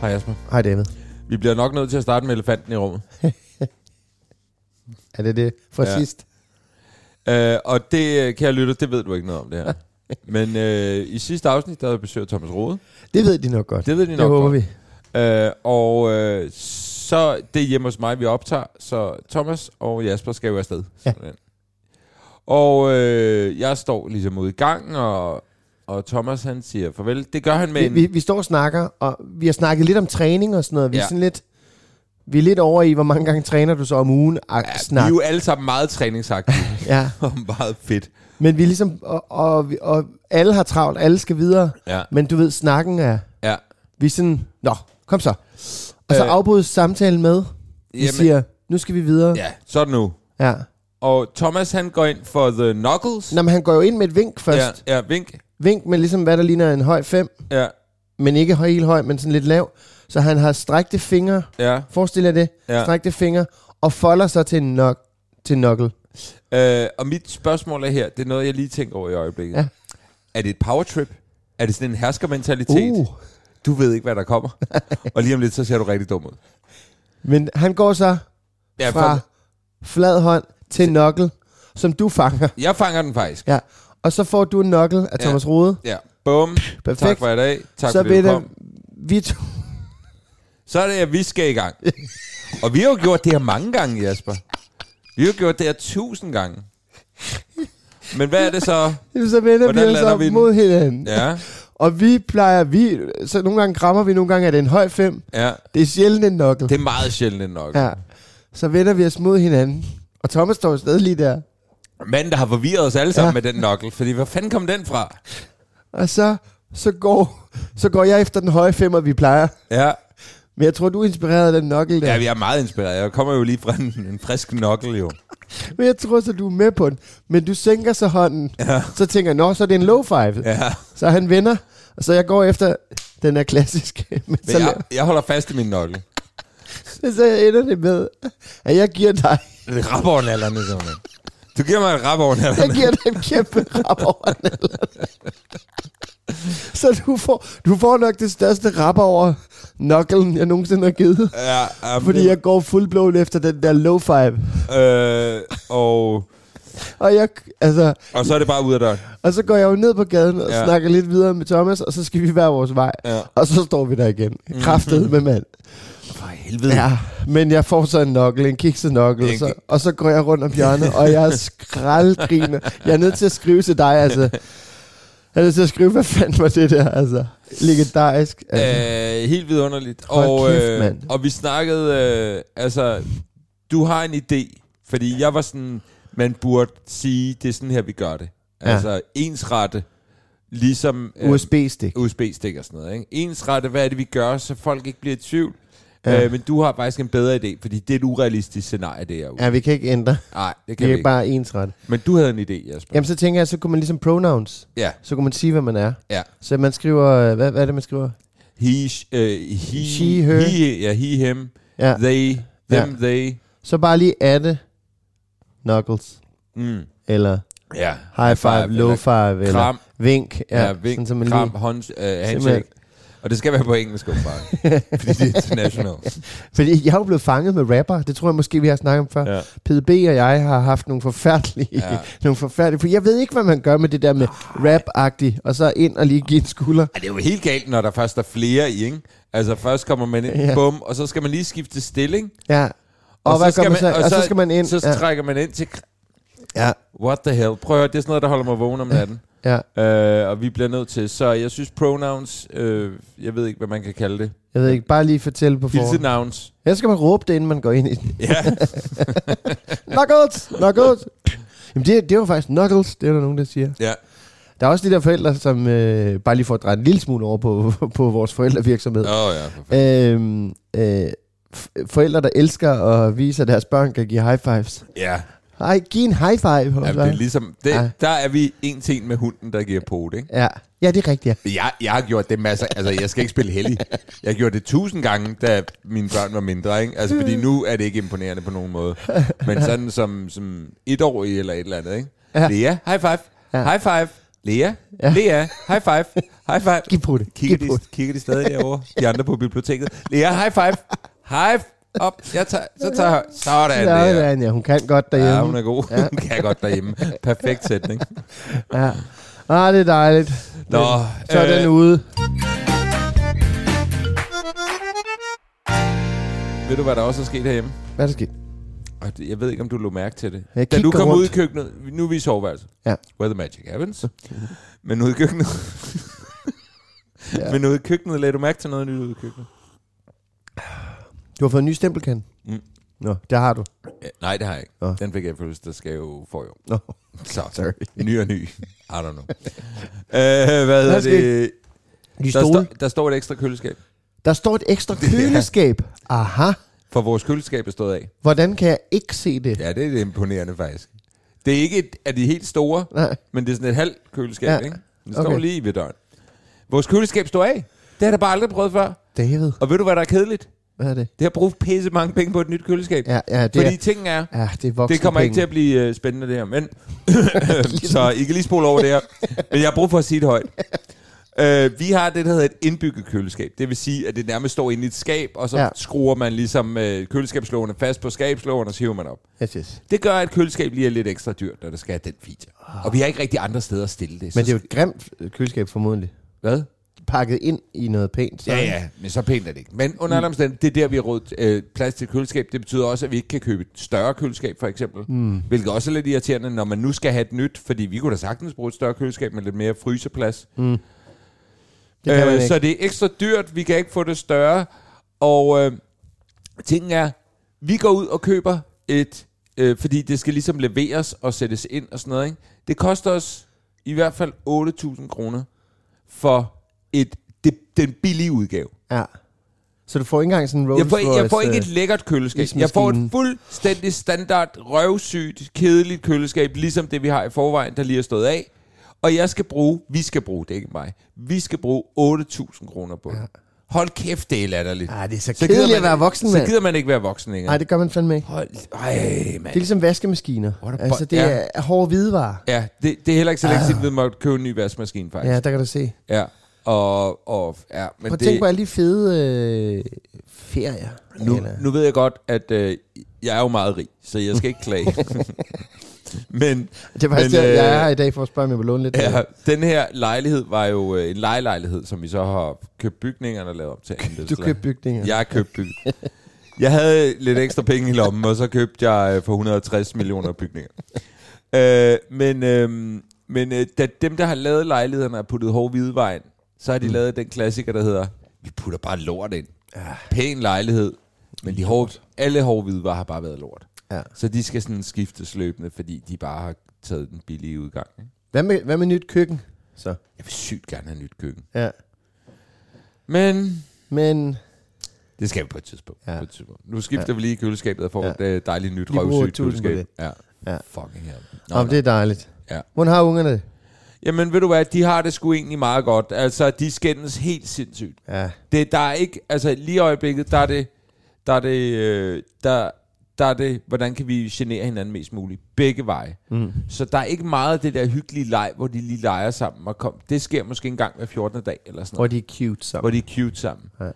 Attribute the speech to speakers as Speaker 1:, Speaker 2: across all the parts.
Speaker 1: Hej Jasper.
Speaker 2: Hej David.
Speaker 1: Vi bliver nok nødt til at starte med elefanten i rummet.
Speaker 2: Er det det fra
Speaker 1: Ja.
Speaker 2: sidst?
Speaker 1: Uh, og det, øh, kære lytter, det ved du ikke noget om det her. Men uh, i sidste afsnit, der havde jeg besøgt Thomas Rode.
Speaker 2: Det ved de nok godt.
Speaker 1: Det ved de
Speaker 2: det
Speaker 1: nok
Speaker 2: håber
Speaker 1: godt.
Speaker 2: vi.
Speaker 1: Uh, og uh, så det er hjemme hos mig, vi optager. Så Thomas og Jasper skal jo afsted.
Speaker 2: Ja.
Speaker 1: Og uh, jeg står ligesom ude i gangen, og, og Thomas han siger farvel. Det gør han med
Speaker 2: Vi,
Speaker 1: en...
Speaker 2: vi, vi står og snakker, og vi har snakket lidt om træning og sådan noget. Vi er
Speaker 1: Ja.
Speaker 2: sådan lidt... Vi er lidt over i, hvor mange gange træner du så om ugen? Ja,
Speaker 1: Ja, vi
Speaker 2: snak.
Speaker 1: er jo alle sammen meget træningsaktive
Speaker 2: Ja,
Speaker 1: og meget fedt.
Speaker 2: men vi er ligesom... Og, og, og alle har travlt, alle skal videre.
Speaker 1: Ja,
Speaker 2: Men du ved, snakken er...
Speaker 1: ja.
Speaker 2: Vi er sådan... Nå, kom så. Og så
Speaker 1: Øh,
Speaker 2: afbrydes samtalen med... Vi
Speaker 1: Jamen,
Speaker 2: siger, nu skal vi videre.
Speaker 1: Ja, så er det nu.
Speaker 2: ja.
Speaker 1: Og Thomas han går ind for The Knuckles.
Speaker 2: Nå, men han går jo ind med et vink først.
Speaker 1: Ja, ja, vink.
Speaker 2: Vink med ligesom, hvad der ligner en høj 5.
Speaker 1: Ja,
Speaker 2: Men ikke helt høj, men sådan lidt lav. Så han har strækte fingre
Speaker 1: ja.
Speaker 2: Forestil jer det.
Speaker 1: Ja.
Speaker 2: Ja. Strækte fingre og folder sig til en nok til knuckle.
Speaker 1: Øh, og mit spørgsmål er her, det er noget, jeg lige tænker over i øjeblikket.
Speaker 2: Ja.
Speaker 1: Er det et power trip? Er det sådan en herskermentalitet?
Speaker 2: Uh.
Speaker 1: Du ved ikke, hvad der kommer. og lige om lidt, så ser du rigtig dum ud.
Speaker 2: Men han går så
Speaker 1: Ja,
Speaker 2: fra
Speaker 1: for,
Speaker 2: flad hånd til knuckle, som du fanger.
Speaker 1: jeg fanger den faktisk.
Speaker 2: Ja. Og så får du en knuckle af
Speaker 1: Ja.
Speaker 2: Thomas Rode.
Speaker 1: Ja. Bum.
Speaker 2: Perfekt.
Speaker 1: Tak for i dag. Tak
Speaker 2: så
Speaker 1: fordi du kom.
Speaker 2: vi to,
Speaker 1: Så er det, at vi skal i gang. og vi har jo gjort det her mange gange, Jasper. Vi har jo gjort det her tusind gange. Men hvad er det så?
Speaker 2: så vender
Speaker 1: Hvordan
Speaker 2: vi os op
Speaker 1: vi den?
Speaker 2: mod hinanden.
Speaker 1: Ja,
Speaker 2: Og vi plejer, vi, så nogle gange krammer vi, nogle gange er det en høj 5.
Speaker 1: ja.
Speaker 2: Det er sjældent en knuckle.
Speaker 1: Det er meget sjældent nok.
Speaker 2: Ja. Så vender vi os mod hinanden. Og Thomas står stadig lige der.
Speaker 1: Manden, der har forvirret os alle sammen
Speaker 2: Ja.
Speaker 1: med den nokkel. Fordi hvor fanden kom den fra?
Speaker 2: Og så, så, går, så går jeg efter den høje 5, vi plejer.
Speaker 1: Ja,
Speaker 2: Men jeg tror, du er inspireret af den knuckle der.
Speaker 1: ja vi er meget inspireret. Jeg kommer jo lige fra en, en frisk nokkel jo.
Speaker 2: Men jeg tror så, du er med på den. Men du sænker så hånden.
Speaker 1: Ja.
Speaker 2: Så tænker jeg, nå, så er det en low five.
Speaker 1: Ja.
Speaker 2: Så han vender, og så jeg går efter den er klassisk. Men
Speaker 1: Men
Speaker 2: så,
Speaker 1: jeg, jeg holder fast i min nokkel.
Speaker 2: så ender det med, at jeg giver dig,
Speaker 1: Det er rap over nallerne, simpelthen. Du giver mig et rap over
Speaker 2: jeg
Speaker 1: nallerne.
Speaker 2: giver dig en kæmpe rap over nallerne. Så du får, du får nok det største rap over knucklen, jeg nogensinde har givet.
Speaker 1: Ja, um,
Speaker 2: Fordi jeg går fuldblåen efter den der low five.
Speaker 1: Øh, og,
Speaker 2: Og, jeg, altså,
Speaker 1: og så er det bare ud af døren.
Speaker 2: og så går jeg jo ned på gaden og
Speaker 1: Ja.
Speaker 2: snakker lidt videre med Thomas, og så skal vi hver vores vej.
Speaker 1: Ja.
Speaker 2: Og så står vi der igen. Kraftet med mand.
Speaker 1: Helvede.
Speaker 2: Ja, men jeg får så en nokkel, en kikset nokkel, så, og så går jeg rundt om hjørnet, og jeg skraldgriner. Jeg er nødt til at skrive til dig, altså. Jeg er nødt til at skrive, hvad fanden var det der, altså. Legendarisk. Altså.
Speaker 1: Øh, helt vidunderligt.
Speaker 2: Hold
Speaker 1: og,
Speaker 2: kæft,
Speaker 1: øh,
Speaker 2: mand.
Speaker 1: og vi snakkede, øh, altså, du har en idé, fordi jeg var sådan, man burde sige, det er sådan her, vi gør det.
Speaker 2: Ja.
Speaker 1: Altså, ensrette, ligesom... øh,
Speaker 2: USB-stik.
Speaker 1: USB-stik og sådan noget. Ikke? Ensrette, hvad er det, vi gør, så folk ikke bliver i tvivl.
Speaker 2: Ja.
Speaker 1: Ja. Øh, men du har faktisk en bedre idé, fordi det er et urealistisk scenarie, det er jo.
Speaker 2: Ja, vi kan ikke ændre.
Speaker 1: Nej, det
Speaker 2: Vi
Speaker 1: kan vi
Speaker 2: er
Speaker 1: ikke.
Speaker 2: bare ensret.
Speaker 1: Men du havde en idé, Jasper.
Speaker 2: Jamen, så tænker jeg, så kunne man ligesom pronouns.
Speaker 1: Ja,
Speaker 2: Så kunne man sige, hvad man er.
Speaker 1: ja.
Speaker 2: Så man skriver, øh, hvad, hvad er det, man skriver?
Speaker 1: he, uh, he,
Speaker 2: She, her.
Speaker 1: he, ja, he, him,
Speaker 2: Ja.
Speaker 1: they, them, they.
Speaker 2: Så bare lige adde Knuckles,
Speaker 1: Mm.
Speaker 2: eller
Speaker 1: Ja.
Speaker 2: high five, low
Speaker 1: eller
Speaker 2: five, eller
Speaker 1: Kram,
Speaker 2: vink.
Speaker 1: ja,
Speaker 2: Ja,
Speaker 1: vink,
Speaker 2: sådan, så man
Speaker 1: kram,
Speaker 2: lige,
Speaker 1: hånd, uh, handshake. Og det skal være på engelsk, åbenbart. fordi det er international.
Speaker 2: fordi jeg er jo blevet fanget med rapper, det tror jeg måske, vi har snakket om før.
Speaker 1: Ja.
Speaker 2: PDB og jeg har haft nogle forfærdelige,
Speaker 1: Ja.
Speaker 2: ja. nogle forfærdelige, for jeg ved ikke, hvad man gør med det der med rap-agtigt, og så ind og lige give en skulder.
Speaker 1: Ej, det er jo helt galt, når der først er flere i, ikke? Altså først kommer man ind,
Speaker 2: Ja.
Speaker 1: ja. bum, og så skal man lige skifte stilling.
Speaker 2: Ja. Og, og, hvad
Speaker 1: skal
Speaker 2: gør man så? Og, så skal man ind.
Speaker 1: Så
Speaker 2: ja.
Speaker 1: trækker man ind til...
Speaker 2: ja.
Speaker 1: What the hell? Prøv at høre, det er sådan noget, der holder mig vågen om natten.
Speaker 2: Ja.
Speaker 1: øh, og vi bliver nødt til. Så jeg synes pronouns, øh, jeg ved ikke, hvad man kan kalde det.
Speaker 2: Jeg ved ikke, bare lige fortælle på forhånd.
Speaker 1: Hilsenouns.
Speaker 2: Ellers skal man råbe det, inden man går ind i den.
Speaker 1: Ja.
Speaker 2: Knuckles! Knuckles! Jamen det, det er jo faktisk Knuckles, det er der nogen, der siger.
Speaker 1: ja.
Speaker 2: Der er også de der forældre, som øh, bare lige får drejet en lille smule over på, på vores forældrevirksomhed.
Speaker 1: Åh oh, ja, for.
Speaker 2: Øhm, øh, forældre, der elsker at vise, at deres børn kan give high fives.
Speaker 1: Ja.
Speaker 2: Hej, giv en high five.
Speaker 1: ja, det er ligesom, det,
Speaker 2: Ja.
Speaker 1: der er vi en ting med hunden, der giver det, ikke?
Speaker 2: ja. ja, det er rigtigt, ja.
Speaker 1: Jeg, jeg har gjort det masser. Altså, jeg skal ikke spille heldig. Jeg har gjort det tusind gange, da mine børn var mindre. Ikke? Altså, fordi nu er det ikke imponerende på nogen måde. Men sådan som, som etårig eller et eller andet. Ikke?
Speaker 2: Ja.
Speaker 1: Lea, high five.
Speaker 2: Ja.
Speaker 1: High five. Lea,
Speaker 2: Ja.
Speaker 1: Lea, high five. High five.
Speaker 2: Giv på det.
Speaker 1: Kigger
Speaker 2: Giv på
Speaker 1: de,
Speaker 2: det.
Speaker 1: kigger de stadig derovre? De andre på biblioteket. Lea, high five. High op. Jeg tager, så tager jeg. Sådan der.
Speaker 2: Sådan, ja, hun kan godt derhjemme.
Speaker 1: Ja, hun er god. Hun kan godt derhjemme. Perfekt sætning.
Speaker 2: Ja. Ah, det er dejligt.
Speaker 1: Nå,
Speaker 2: Men, så er
Speaker 1: øh,
Speaker 2: den ude.
Speaker 1: Ved du, hvad der også er sket herhjemme?
Speaker 2: Hvad er der sket?
Speaker 1: Jeg ved ikke, om du lå mærke til det.
Speaker 2: Jeg
Speaker 1: da du kom ud i
Speaker 2: rundt.
Speaker 1: køkkenet, nu er vi i soveværelset.
Speaker 2: Ja.
Speaker 1: Where the magic happens. Men ude i køkkenet...
Speaker 2: Ja.
Speaker 1: Men ude i køkkenet, lagde du mærke til noget nyt ude i køkkenet?
Speaker 2: Du har fået en ny stempelkande.
Speaker 1: Mm.
Speaker 2: Nå, det har du.
Speaker 1: Nej, det har jeg ikke.
Speaker 2: Nå.
Speaker 1: Den fik jeg følelse, der skal jo for jo.
Speaker 2: Nå,
Speaker 1: Så,
Speaker 2: sorry.
Speaker 1: ny og ny. I don't know. uh, hvad hedder det?
Speaker 2: De
Speaker 1: Der,
Speaker 2: stole.
Speaker 1: står, der står et ekstra køleskab.
Speaker 2: Der står et ekstra køleskab. Aha.
Speaker 1: For vores køleskab er stået af.
Speaker 2: Hvordan kan jeg ikke se det?
Speaker 1: Ja, det er imponerende faktisk. Det er ikke et af de helt store,
Speaker 2: Nej.
Speaker 1: men det er sådan et halvt køleskab,
Speaker 2: Ja.
Speaker 1: ja. ikke? Det står
Speaker 2: Okay.
Speaker 1: lige ved døren. Vores køleskab står af. Det har jeg da bare aldrig prøvet før.
Speaker 2: David,
Speaker 1: Og ved du, hvad der er kedeligt?
Speaker 2: Hvad er det?
Speaker 1: Det har brugt pisse mange penge på et nyt køleskab.
Speaker 2: Ja, ja, det
Speaker 1: Fordi
Speaker 2: er,
Speaker 1: ting er,
Speaker 2: ja, det er
Speaker 1: det kommer ikke til
Speaker 2: penge.
Speaker 1: at blive øh, spændende det her. Men, så I kan lige spole over det her. Men jeg har brug for at sige det højt. Uh, vi har det, der hedder et indbygget køleskab. Det vil sige, at det nærmest står inde i et skab, og så
Speaker 2: Ja.
Speaker 1: skruer man ligesom uh, køleskabslågene fast på skabslågen, og så hiver man op.
Speaker 2: Yes, yes.
Speaker 1: Det gør, at køleskab lige er lidt ekstra dyrt, når der skal have den feature. Og vi har ikke rigtig andre steder at stille det.
Speaker 2: Men det er jo et grimt øh, køleskab formodentlig.
Speaker 1: Hvad?
Speaker 2: Pakket ind i noget pænt. Så.
Speaker 1: Ja, ja, men så pænt er det ikke. Men under alle omstændigheder, det er der, vi har råd øh, plads til køleskab. Det betyder også, at vi ikke kan købe et større køleskab, for eksempel. Mm. Hvilket også er lidt irriterende, når man nu skal have et nyt, fordi vi kunne da sagtens bruge et større køleskab med lidt mere fryseplads.
Speaker 2: Mm. Det
Speaker 1: Øh, så det er ekstra dyrt, vi kan ikke få det større. Og øh, tingen er, vi går ud og køber et, øh, fordi det skal ligesom leveres og sættes ind og sådan noget. Ikke? Det koster os i hvert fald 8.000 kroner for et, det, den billige udgave.
Speaker 2: Ja. Så du får ikke engang sådan en Rolls
Speaker 1: Jeg får, jeg får
Speaker 2: Royce,
Speaker 1: ikke et lækkert køleskab. Jeg får et fuldstændig standard, røvsygt, kedeligt køleskab, ligesom det vi har i forvejen, der lige er stået af. Og jeg skal bruge, vi skal bruge, det er ikke mig, vi skal bruge 8.000 kroner på det. Hold kæft, det er latterligt.
Speaker 2: Ah, det er så,
Speaker 1: gider
Speaker 2: kedeligt
Speaker 1: man-
Speaker 2: at være voksen,
Speaker 1: Så
Speaker 2: mand.
Speaker 1: gider man ikke være voksen længere.
Speaker 2: Nej, det gør man fandme ikke.
Speaker 1: Hold, ej,
Speaker 2: Det er
Speaker 1: mand.
Speaker 2: ligesom vaskemaskiner. Altså, det
Speaker 1: ja.
Speaker 2: er hårde hvidevarer.
Speaker 1: Ja, det, det er heller ikke så længe siden, vi måtte købe en ny vaskemaskine, faktisk.
Speaker 2: Ja, der kan du se.
Speaker 1: Ja. Og, og, ja, men
Speaker 2: Prøv at
Speaker 1: det,
Speaker 2: tænke på alle de fede øh, ferier.
Speaker 1: nu,
Speaker 2: Eller-
Speaker 1: nu ved jeg godt, at øh, jeg er jo meget rig, så jeg skal ikke klage. men
Speaker 2: Det er faktisk
Speaker 1: Men,
Speaker 2: men, jeg
Speaker 1: øh,
Speaker 2: er her i dag for at spørge, om jeg vil låne lidt.
Speaker 1: Ja, den her lejlighed var jo øh, en lejelejlighed, som vi så har købt bygningerne og lavet op til.
Speaker 2: Du købte bygninger.
Speaker 1: Jeg har købt byg. Jeg havde lidt ekstra penge i lommen, og så købte jeg øh, for 160 millioner bygninger. Øh, men øh, men øh, da dem, der har lavet lejlighederne, har puttet hård hvidevejen, så har de mm. lavet den klassiker, der hedder, vi putter bare lort ind. Pæn lejlighed, men de hårde, alle hårde hvidevarer har bare været lort.
Speaker 2: Ja.
Speaker 1: Så de skal sådan skiftes løbende, fordi de bare har taget den billige udgang. Ikke?
Speaker 2: Hvad med, hvad med nyt køkken? Så.
Speaker 1: Jeg vil sygt gerne have nyt køkken.
Speaker 2: Ja.
Speaker 1: Men
Speaker 2: Men
Speaker 1: det skal vi på et tidspunkt.
Speaker 2: Ja.
Speaker 1: Ja. På et tidspunkt. Nu skifter ja. vi lige køleskabet og får
Speaker 2: Ja.
Speaker 1: ja. et øh, dejligt nyt røvsygt
Speaker 2: 1000 på
Speaker 1: køleskab. Ja.
Speaker 2: Ja.
Speaker 1: Fucking hell.
Speaker 2: Nå, det er dejligt.
Speaker 1: Ja.
Speaker 2: Hvordan har ungerne det?
Speaker 1: Jamen ved du hvad, de har det sgu egentlig meget godt. Altså, de skændes helt sindssygt.
Speaker 2: Ja.
Speaker 1: Det, der er ikke, altså lige i øjeblikket, der er det, der er det, øh, der, der er det, hvordan kan vi genere hinanden mest muligt. Begge veje.
Speaker 2: Mm.
Speaker 1: Så der er ikke meget af det der hyggelige leg, hvor de lige leger sammen. Og kom. Det sker måske en gang hver 14. dag, eller sådan
Speaker 2: Hvor
Speaker 1: noget.
Speaker 2: de er cute sammen.
Speaker 1: Hvor de er cute sammen.
Speaker 2: Ja.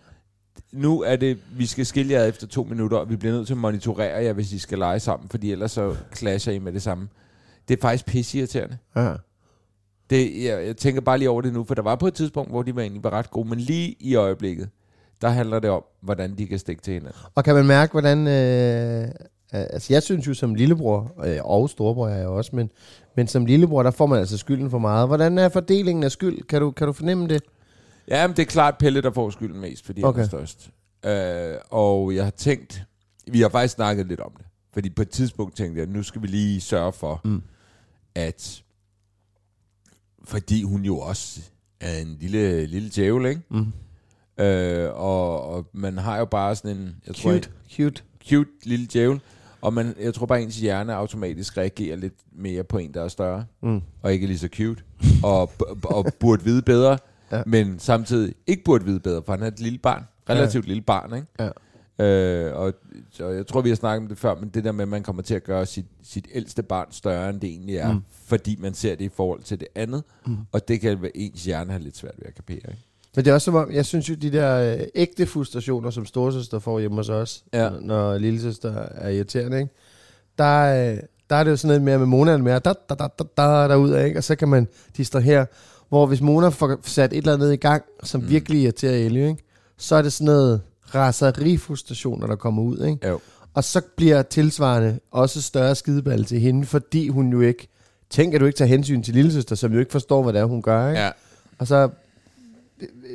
Speaker 1: Nu er det, vi skal skille jer efter to minutter, og vi bliver nødt til at monitorere jer, hvis I skal lege sammen, fordi ellers så clasher I med det samme. Det er faktisk pisseirriterende.
Speaker 2: Ja.
Speaker 1: Det, jeg, jeg tænker bare lige over det nu, for der var på et tidspunkt, hvor de var egentlig var ret gode, men lige i øjeblikket, der handler det om, hvordan de kan stikke til hinanden.
Speaker 2: Og kan man mærke, hvordan... Øh, altså, jeg synes jo som lillebror, øh, og storebror er jeg også, men, men som lillebror, der får man altså skylden for meget. Hvordan er fordelingen af skyld? Kan du, kan du fornemme det?
Speaker 1: Ja, men det er klart Pelle, der får skylden mest, fordi okay. han er størst. Øh, og jeg har tænkt, vi har faktisk snakket lidt om det, fordi på et tidspunkt tænkte jeg, nu skal vi lige sørge for,
Speaker 2: Mm.
Speaker 1: at fordi hun jo også er en lille, lille djævel, ikke?
Speaker 2: Mm.
Speaker 1: Øh, og, og man har jo bare sådan en... Jeg tror,
Speaker 2: Cute, cute.
Speaker 1: cute lille djævel. Og man, jeg tror bare, ens hjerne automatisk reagerer lidt mere på en, der er større,
Speaker 2: Mm.
Speaker 1: og ikke lige så cute, og, og burde vide bedre,
Speaker 2: ja.
Speaker 1: men samtidig ikke burde vide bedre, for han er et lille barn. Relativt ja. lille barn, ikke?
Speaker 2: Ja.
Speaker 1: Øh, og så jeg tror, vi har snakket om det før, men det der med, at man kommer til at gøre sit, sit ældste barn større, end det egentlig er,
Speaker 2: Mm.
Speaker 1: fordi man ser det i forhold til det andet, mm. og det kan ens hjerne have lidt svært ved at kapere, ikke?
Speaker 2: Men det er også som om, jeg synes jo, de der øh, ægte frustrationer, som storesøster får hjemme hos os,
Speaker 1: Ja.
Speaker 2: når, når lillesøster er irriterende, ikke? Der, øh, der er det jo sådan lidt mere med Mona, mere da, da, da, da, da, derudad, ikke? Og så kan man distrahere. Hvor hvis Mona får sat et eller andet i gang, som. Mm. virkelig irriterer Ellie, ikke? så er det sådan noget raserifrustrationer, der kommer ud. Ikke?
Speaker 1: Jo.
Speaker 2: Og så bliver tilsvarende også større skideball til hende, fordi hun jo ikke, tænker du ikke tager hensyn til lillesøster, som jo ikke forstår, hvad det er, hun gør. Ikke?
Speaker 1: Ja.
Speaker 2: Og så,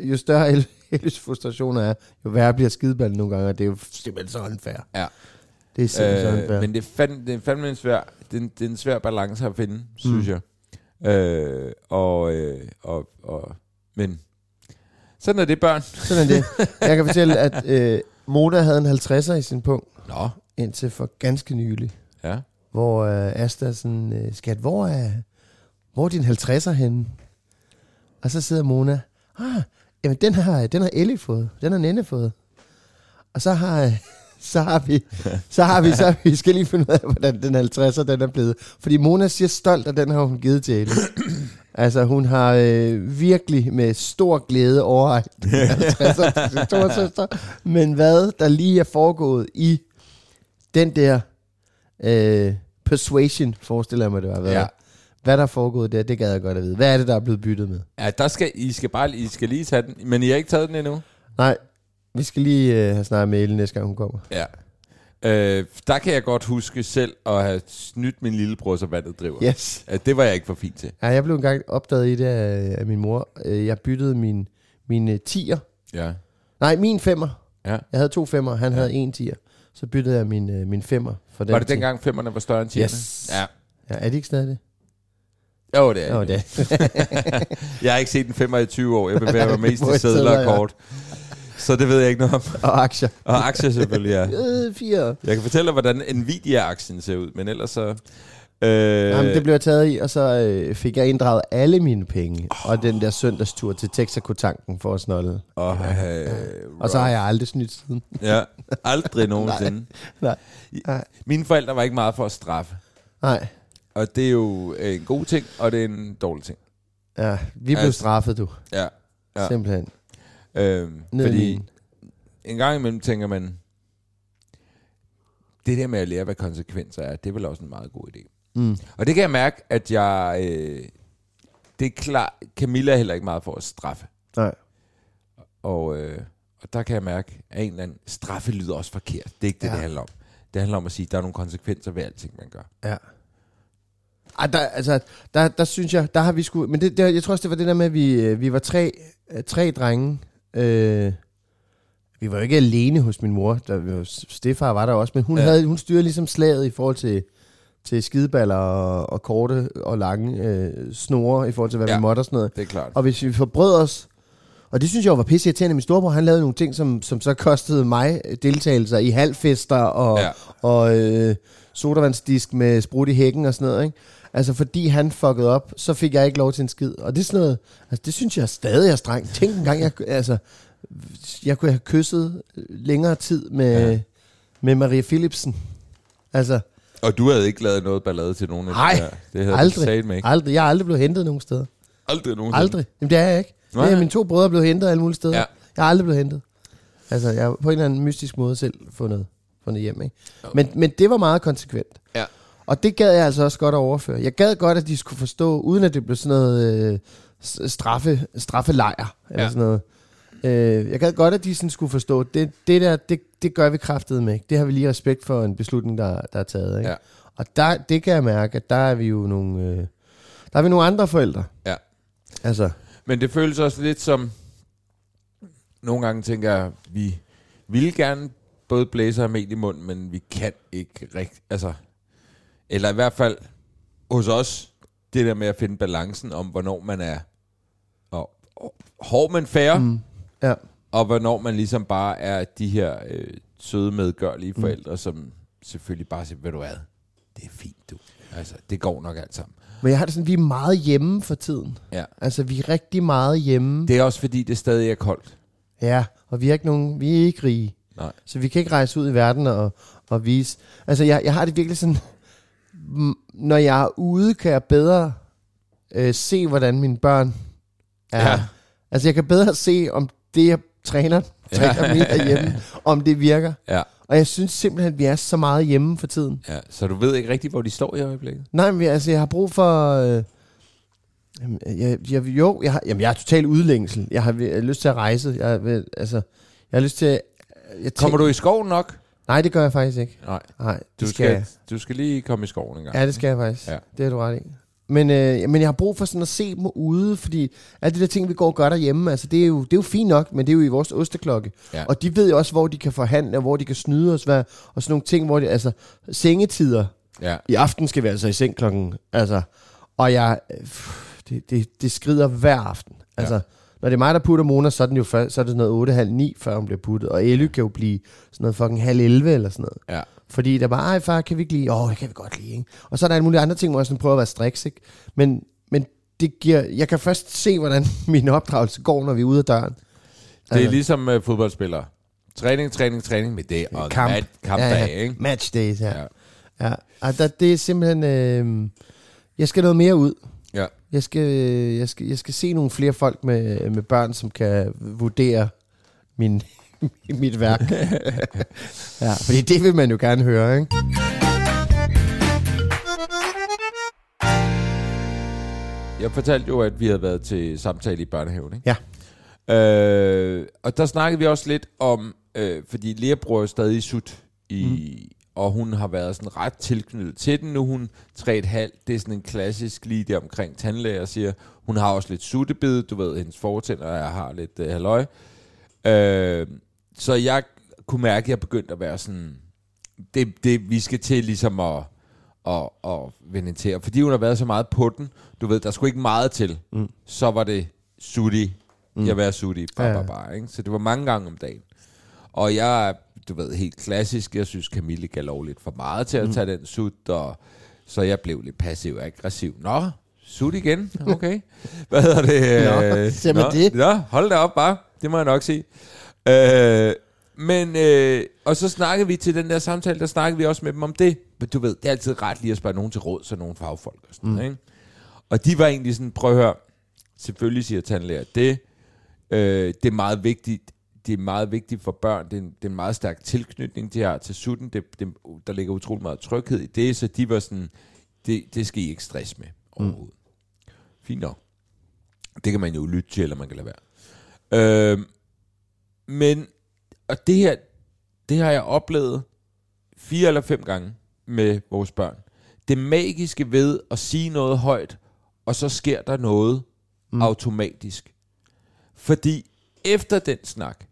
Speaker 2: jo større El- Ellies frustrationer er, jo værre bliver skideballen nogle gange, og det er jo simpelthen så unfair.
Speaker 1: Ja.
Speaker 2: Det er simpelthen så unfair.
Speaker 1: Øh, men det er, fandme, det er fandme en svær, det er en, det er en svær balance at finde, synes
Speaker 2: Mm.
Speaker 1: jeg. Øh, og, øh, og, og, men sådan er det børn.
Speaker 2: Sådan er det. Jeg kan fortælle, at øh, Mona havde en 50'er i sin punkt,
Speaker 1: Nå.
Speaker 2: indtil for ganske nylig,
Speaker 1: Ja.
Speaker 2: hvor øh, Asta sådan, øh, skat, hvor er, hvor er din 50'er henne? Og så sidder Mona, ah, jamen den har, den har Ellie fået, den har Nenne fået. Og så har, øh, så har vi, så har vi, så har vi skal lige finde ud af, hvordan den 50'er den er blevet. Fordi Mona siger stolt, at den har hun givet til Ellie. Altså hun har øh, virkelig med stor glæde overrækt den 50'er til sin storesøster. Men hvad der lige er foregået i den der øh, persuasion, forestiller jeg mig, det var. Hvad,
Speaker 1: Ja.
Speaker 2: hvad der er foregået der, det gad jeg godt at vide. Hvad er det, der er blevet byttet med?
Speaker 1: Ja, der skal, I skal bare I skal lige tage den, men I har ikke taget den endnu?
Speaker 2: Nej, vi skal lige øh, have snakket med Ellie næste gang, hun kommer.
Speaker 1: Ja. Øh, der kan jeg godt huske selv at have snydt min lillebror, så vandet driver.
Speaker 2: Yes.
Speaker 1: Øh, det var jeg ikke for fint til.
Speaker 2: Ja, jeg blev engang opdaget i det af, af min mor. Øh, Jeg byttede min, min øh, tier.
Speaker 1: Ja.
Speaker 2: Nej, min femmer.
Speaker 1: ja.
Speaker 2: Jeg havde to femmer, han
Speaker 1: Ja.
Speaker 2: havde en tier. Så byttede jeg min, øh, min femmer for den
Speaker 1: Var det
Speaker 2: tier.
Speaker 1: dengang femmerne var større end tierne?
Speaker 2: Yes.
Speaker 1: Ja.
Speaker 2: Ja, er det ikke stadig det?
Speaker 1: Jo, det er
Speaker 2: Jo,
Speaker 1: det.
Speaker 2: er.
Speaker 1: Jeg har ikke set en femmer i 20 år. Jeg bevæger mig mest i sædler og
Speaker 2: sædler, ja.
Speaker 1: Så det ved jeg ikke noget om.
Speaker 2: Og aktier.
Speaker 1: Og aktier selvfølgelig, ja.
Speaker 2: Øh, fire.
Speaker 1: Jeg kan fortælle dig, hvordan Nvidia-aktien ser ud, men ellers så... Øh,
Speaker 2: Jamen, det blev jeg taget i, og så øh, fik jeg inddraget alle mine penge. Oh. Og den der søndagstur til Texaco-tanken for at snolde.
Speaker 1: og, øh,
Speaker 2: Og så har jeg aldrig snydt siden.
Speaker 1: Ja, aldrig nogensinde.
Speaker 2: Nej. Nej.
Speaker 1: Mine forældre var ikke meget for at straffe.
Speaker 2: Nej.
Speaker 1: Og det er jo øh, en god ting, og det er en dårlig ting.
Speaker 2: Ja, vi blev
Speaker 1: Altså-
Speaker 2: straffet, du.
Speaker 1: Ja.
Speaker 2: Ja.
Speaker 1: Ja.
Speaker 2: Simpelthen.
Speaker 1: Øhm,
Speaker 2: Ned
Speaker 1: fordi
Speaker 2: min.
Speaker 1: en gang imellem tænker man, det der med at lære, hvad konsekvenser er, det er vel også en meget god idé.
Speaker 2: Mm.
Speaker 1: Og det kan jeg mærke, at jeg... Øh, det er klart, Camilla er heller ikke meget for at straffe.
Speaker 2: Nej.
Speaker 1: Og, øh, og der kan jeg mærke, at en eller anden straffe lyder også forkert. Det er ikke det,
Speaker 2: Ja.
Speaker 1: det handler om. Det handler om at sige, at der er nogle konsekvenser ved alting, man gør.
Speaker 2: Ja. Ej, der, altså, der, der synes jeg, der har vi sgu... Men det, der, jeg tror også, det var det der med, at vi, øh, vi var tre, øh, tre drenge. Øh, vi var jo ikke alene hos min mor. Der, Stefar var der også, men hun, ja. Havde, hun styrede ligesom slaget i forhold til, til skideballer og, og korte og lange øh, snore i forhold til, hvad ja. Vi måtte og sådan noget.
Speaker 1: Det er klart.
Speaker 2: Og hvis vi forbrød os, Og det synes jeg var pisse irriterende. Min storebror, han lavede nogle ting, som, som så kostede mig deltagelser i halvfester og,
Speaker 1: ja.
Speaker 2: og øh, sodavandsdisk med sprut i hækken og sådan noget, ikke? Altså, fordi han fuckede op, så fik jeg ikke lov til en skid. Og det er sådan noget, altså, det synes jeg stadig er strengt. Tænk en gang, jeg, altså, jeg kunne have kysset længere tid med,
Speaker 1: Ja.
Speaker 2: med Maria Philipsen. Altså,
Speaker 1: Og du havde ikke lavet noget ballade til nogen af
Speaker 2: Nej,
Speaker 1: de der. Det havde
Speaker 2: aldrig,
Speaker 1: du satme ikke.
Speaker 2: aldrig. Jeg er aldrig blevet hentet nogen steder.
Speaker 1: Aldrig nogen.
Speaker 2: Aldrig. Jamen, det er jeg ikke.
Speaker 1: Nej,
Speaker 2: det er mine to brødre blevet hentet alle mulige steder.
Speaker 1: Ja.
Speaker 2: Jeg har aldrig blevet hentet. Altså, jeg har på en eller anden mystisk måde selv fundet, fundet hjem. Ikke? Men, men det var meget konsekvent.
Speaker 1: Ja.
Speaker 2: Og det gad jeg altså også godt at overføre. Jeg gad godt, at de skulle forstå, uden at det blev sådan noget øh, straffe, straffelejr, eller
Speaker 1: Ja.
Speaker 2: sådan noget. Øh, jeg gad godt, at de sådan skulle forstå, det, det der, det, det gør vi kraftet med. Det har vi lige respekt for en beslutning, der, der er taget. Ikke?
Speaker 1: Ja.
Speaker 2: Og der, det kan jeg mærke, at der er vi jo nogle, øh, der er vi nogle andre forældre.
Speaker 1: Ja.
Speaker 2: Altså,
Speaker 1: Men det føles også lidt som... Nogle gange tænker jeg, vi ville gerne både blæse og mel i munden, men vi kan ikke rigtig... Altså, eller i hvert fald hos os, det der med at finde balancen om, hvornår man er og, og, hård, men fair, mm.
Speaker 2: mm, ja.
Speaker 1: og hvornår man ligesom bare er de her øh, søde, medgørlige forældre, mm. som selvfølgelig bare siger, ved du hvad, det er fint, du. Altså, det går nok alt sammen.
Speaker 2: Men jeg har det sådan, vi er meget hjemme for tiden.
Speaker 1: Ja.
Speaker 2: Altså, vi er rigtig meget hjemme.
Speaker 1: Det er også fordi, det stadig er koldt.
Speaker 2: Ja, og vi er ikke nogen, vi er ikke rige.
Speaker 1: Nej.
Speaker 2: Så vi kan ikke rejse ud i verden og, og vise. Altså, jeg, jeg har det virkelig sådan, mm, når jeg er ude, kan jeg bedre øh, se, hvordan mine børn er.
Speaker 1: Ja.
Speaker 2: Altså, jeg kan bedre se, om det, jeg træner, træner ja. med derhjemme, om det virker.
Speaker 1: Ja.
Speaker 2: Og jeg synes simpelthen, at vi er så meget hjemme for tiden.
Speaker 1: Ja, så du ved ikke rigtigt, hvor de står i øjeblikket?
Speaker 2: Nej, men altså, jeg har brug for... Øh, jamen, jeg, jeg, jo, jeg har, jamen, jeg har total udlængsel. Jeg har, jeg har lyst til at rejse. Jeg, vil- altså, jeg har lyst til... Jeg
Speaker 1: Kommer du i skoven nok?
Speaker 2: Nej, det gør jeg faktisk ikke.
Speaker 1: Nej.
Speaker 2: Nej,
Speaker 1: Du
Speaker 2: skal,
Speaker 1: skal,
Speaker 2: jeg.
Speaker 1: du skal lige komme i skoven en gang.
Speaker 2: Ja, det skal jeg faktisk.
Speaker 1: Ja.
Speaker 2: Det er du ret i. Men, øh, men jeg har brug for sådan at se dem ude, fordi alle de der ting, vi går og gør derhjemme, altså det er, jo, det er jo fint nok, men det er jo i vores osteklokke.
Speaker 1: Ja.
Speaker 2: Og de ved jo også, hvor de kan forhandle, og hvor de kan snyde os, hvad, og sådan nogle ting, hvor det, altså, sengetider,
Speaker 1: Ja.
Speaker 2: i aften skal vi altså i seng klokken, altså, og jeg, øh, det, det, det skrider hver aften. Altså, ja. Når det er mig, der putter Mona, så er, den jo før, så er det sådan noget 8, halv 9, før hun bliver puttet, og Elly kan jo blive sådan noget fucking halv 11 eller sådan noget.
Speaker 1: Ja.
Speaker 2: Fordi der bare, ej far, kan vi ikke lige? Åh, oh, det kan vi godt lide, ikke? Og så er der alle mulige andre ting, hvor jeg sådan prøver at være striks, ikke? Men, men det giver, jeg kan først se, hvordan min opdragelse går, når vi er ude af døren.
Speaker 1: Det er
Speaker 2: Altså,
Speaker 1: ligesom uh, fodboldspillere. Træning, træning, træning med det, og
Speaker 2: kamp.
Speaker 1: Kamp, kampdag,
Speaker 2: ja, ja.
Speaker 1: ikke?
Speaker 2: Match days, ja.
Speaker 1: Ja.
Speaker 2: ja. ja. Og der, det er simpelthen, øh, jeg skal noget mere ud. Jeg skal, jeg skal, jeg skal se nogle flere folk med, med børn, som kan vurdere min, mit værk. ja, fordi det vil man jo gerne høre, ikke?
Speaker 1: Jeg fortalte jo, at vi havde været til samtale i børnehaven, ikke?
Speaker 2: Ja.
Speaker 1: Øh, og der snakkede vi også lidt om, øh, fordi Lea bruger jo stadig sut, i, mm. Og hun har været sådan ret tilknyttet til den. Nu hun 3,5. Det er sådan en klassisk lige der omkring tandlæger, siger, hun har også lidt suttebid, du ved, hendes fortænder jeg har lidt øh, halløj. Øh, så jeg kunne mærke, at jeg begyndte at være sådan, det, det, vi skal til ligesom at, at, at. Og Fordi hun har været så meget på den, du ved, der skulle ikke meget til. Mm. Så var det sutti. Mm. Jeg var sutti.
Speaker 2: Ja.
Speaker 1: bare, ikke? Så det var mange gange om dagen. Og jeg du ved, helt klassisk. Jeg synes, Camille gav lov lidt for meget til at mm. tage den sut, og så jeg blev lidt passiv-aggressiv. Nå, sut igen? Okay. Hvad hedder det?
Speaker 2: Nå,
Speaker 1: Øh,
Speaker 2: ser man
Speaker 1: nå,
Speaker 2: det?
Speaker 1: Nå, hold da op bare. Det må jeg nok sige. Øh, men, øh, og så snakkede vi til den der samtale, der snakkede vi også med dem om det. Men du ved, det er altid ret lige at spørge nogen til råd, så nogle fagfolk og sådan mm. ikke? Og de var egentlig sådan, prøv at høre, selvfølgelig siger tandlæger det, øh, det er meget vigtigt, det er meget vigtigt for børn, det er en, det er en meget stærk tilknytning, de har til sutten, det, det, der ligger utrolig meget tryghed i det, så de var sådan, det, det skal I ikke stress med overhovedet. Mm. Fint nok. Det kan man jo lytte til, eller man kan lade være. Øh, men, og det her, det har jeg oplevet fire eller fem gange med vores børn. Det magiske ved at sige noget højt, og så sker der noget mm. automatisk. Fordi efter den snak,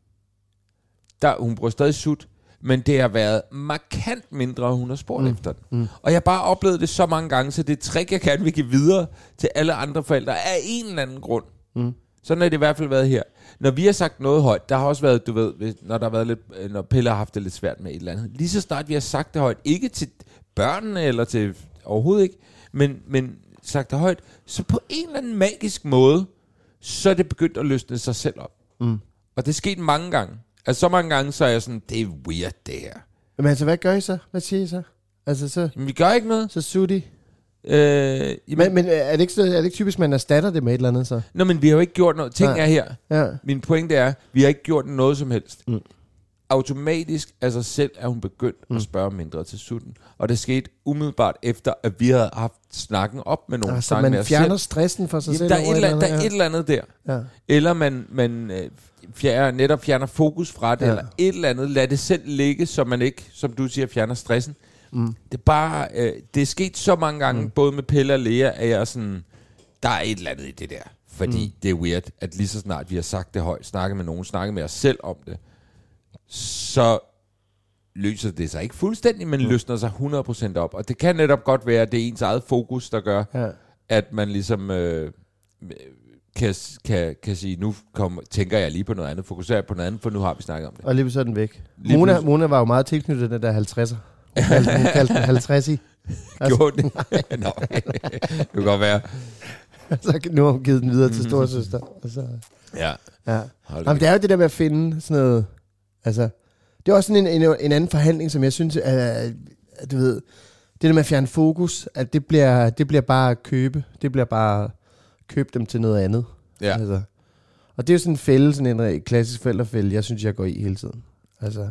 Speaker 1: der, hun bruger stadig sut, men det har været markant mindre, hun har spurgt mm. efter den. Mm. Og jeg har bare oplevet det så mange gange, så det et trick, jeg gerne vil give videre til alle andre forældre af en eller anden grund. Mm. Sådan har det i hvert fald været her. Når vi har sagt noget højt, der har også været, du ved, når der har været lidt, når Pelle har haft det lidt svært med et eller andet. Lige så snart vi har sagt det højt, ikke til børnene eller til overhovedet ikke, men, men sagt det højt, så på en eller anden magisk måde, så er det begyndt at løsne sig selv op.
Speaker 2: Mm.
Speaker 1: Og det er sket mange gange. Altså så mange gange, så er jeg sådan, det er weird det her.
Speaker 2: Men altså, hvad gør I så? Hvad siger I så? Altså, så,
Speaker 1: Men vi gør ikke noget.
Speaker 2: så sutti.
Speaker 1: Øh, jamen,
Speaker 2: Men, men er, det ikke, så- er det ikke typisk, man erstatter det med et eller andet så?
Speaker 1: Nå, men vi har jo ikke gjort noget. Ting
Speaker 2: Nej.
Speaker 1: er her.
Speaker 2: Ja.
Speaker 1: Min pointe er, vi har ikke gjort noget som helst.
Speaker 2: Mm.
Speaker 1: Automatisk af sig selv er hun begyndt mm. At spørge mindre til sutten. Og det skete umiddelbart efter, at vi havde haft snakken op med nogen.
Speaker 2: Altså,
Speaker 1: snakket med
Speaker 2: man
Speaker 1: os
Speaker 2: fjerner
Speaker 1: selv.
Speaker 2: stressen for sig
Speaker 1: Jamen,
Speaker 2: selv.
Speaker 1: der, er
Speaker 2: over
Speaker 1: et eller, andet- der er et eller andet der.
Speaker 2: Ja.
Speaker 1: Eller man, man øh, fjerner, netop fjerner fokus fra det,
Speaker 2: Ja.
Speaker 1: eller et eller andet. Lad det selv ligge, så man ikke, som du siger, fjerner stressen.
Speaker 2: Mm.
Speaker 1: Det er bare, øh, det er sket så mange gange,
Speaker 2: Mm.
Speaker 1: både med Pelle og Lea, at jeg er sådan, der er et eller andet i det der. Fordi
Speaker 2: Mm.
Speaker 1: det er weird, at lige så snart vi har sagt det højt, snakket med nogen, snakket med os selv om det, så løser det sig ikke fuldstændig, men
Speaker 2: mm.
Speaker 1: løsner sig 100% op. Og det kan netop godt være, at det er ens eget fokus, der gør,
Speaker 2: Ja.
Speaker 1: at man ligesom øh, kan, kan, kan sige, nu kom, tænker jeg lige på noget andet, fokuserer på noget andet, for nu har vi snakket om det.
Speaker 2: Og lige så er den væk.
Speaker 1: Lige
Speaker 2: Mona, Mona var jo meget tilknyttet den der 50'er. Hun kaldte, hun kaldte den 50 i.
Speaker 1: Altså, Gjorde det? Nå, det kan godt være.
Speaker 2: Så nu har hun givet den videre til storsøster. Og så,
Speaker 1: Ja.
Speaker 2: ja.
Speaker 1: Hold
Speaker 2: Jamen, det er jo det der med at finde sådan noget... Altså, det er også sådan en, en, en anden forhandling, som jeg synes, er, at, du ved, det der med at fjerne fokus, at det bliver, det bliver bare at købe. Det bliver bare at købe dem til noget andet.
Speaker 1: Ja.
Speaker 2: Altså. Og det er jo sådan en fælde, sådan en klassisk forældrefælde, jeg synes, jeg går i hele tiden. Altså,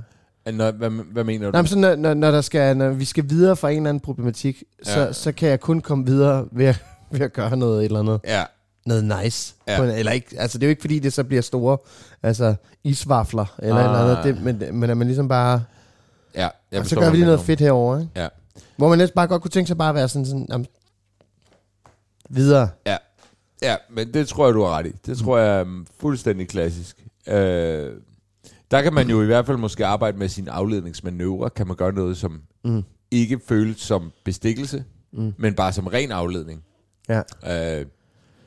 Speaker 1: Nå, hvad, hvad mener du?
Speaker 2: Men så når, når, når, der skal, når vi skal videre fra en eller anden problematik, så,
Speaker 1: Ja.
Speaker 2: så kan jeg kun komme videre ved at, ved at gøre noget et eller andet,
Speaker 1: Ja,
Speaker 2: noget nice.
Speaker 1: Ja.
Speaker 2: På en, eller ikke, altså det er jo ikke fordi, det så bliver store altså, isvafler eller et eller andet, det, men, men at man ligesom bare,
Speaker 1: ja. Jeg
Speaker 2: og så
Speaker 1: forstår,
Speaker 2: gør vi lige noget fedt herover, ikke?
Speaker 1: Ja.
Speaker 2: Hvor man næsten bare godt kunne tænke sig bare at være sådan, sådan jamen, videre.
Speaker 1: Ja. Ja, men det tror jeg, du har ret i. Det tror jeg er um, fuldstændig klassisk. Øh, der kan man jo i hvert fald måske arbejde med sine afledningsmanøvrer. Kan man gøre noget, som
Speaker 2: Mm.
Speaker 1: ikke føles som bestikkelse,
Speaker 2: Mm.
Speaker 1: men bare som ren afledning.
Speaker 2: Ja.
Speaker 1: Øh,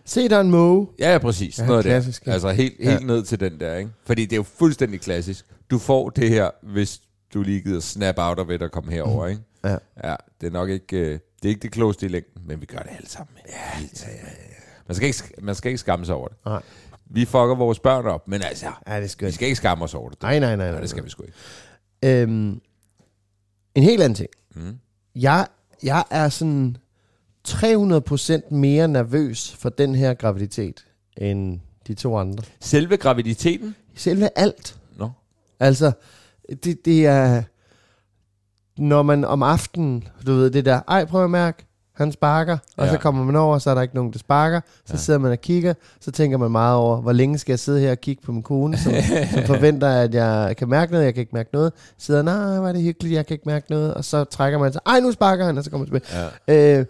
Speaker 2: Se der er en måge.
Speaker 1: ja, ja, præcis.
Speaker 2: Ja,
Speaker 1: Ja, noget
Speaker 2: klassisk,
Speaker 1: der.
Speaker 2: ja.
Speaker 1: Altså helt, helt
Speaker 2: Ja.
Speaker 1: ja. ned til den der, ikke? Fordi det er jo fuldstændig klassisk. Du får det her, hvis du lige gider snap out of it og komme herover, ikke?
Speaker 2: Ja.
Speaker 1: Ja, det er nok ikke, øh, det er ikke det klogeste i længden, men vi gør det alle sammen. Ja, hele tiden. Man skal, ikke, man skal ikke skamme sig over det.
Speaker 2: Nej.
Speaker 1: Vi fucker vores børn op, men altså,
Speaker 2: Ja, det er
Speaker 1: vi
Speaker 2: skønt.
Speaker 1: skal ikke skamme os over det.
Speaker 2: Nej, nej, nej. nej,
Speaker 1: Nej, det skal vi sgu ikke.
Speaker 2: Øhm, en helt anden ting.
Speaker 1: Mm.
Speaker 2: Jeg, jeg er sådan 300% mere nervøs for den her graviditet, end de to andre.
Speaker 1: Selve graviditeten?
Speaker 2: Selve alt.
Speaker 1: Nå.
Speaker 2: Altså, det, det er... Når man om aftenen, du ved, det der, ej, prøv at mærke, han sparker, og
Speaker 1: Ja.
Speaker 2: så kommer man over, så er der ikke nogen, der sparker. Så
Speaker 1: Ja.
Speaker 2: sidder man og kigger, så tænker man meget over, hvor længe skal jeg sidde her og kigge på min kone, som, som forventer, at jeg kan mærke noget, jeg kan ikke mærke noget. Sidder, nej, hvor er det hyggeligt, jeg kan ikke mærke noget. Og så trækker man sig, ej, nu sparker han, og så kommer man tilbage.
Speaker 1: Ja.
Speaker 2: Øh,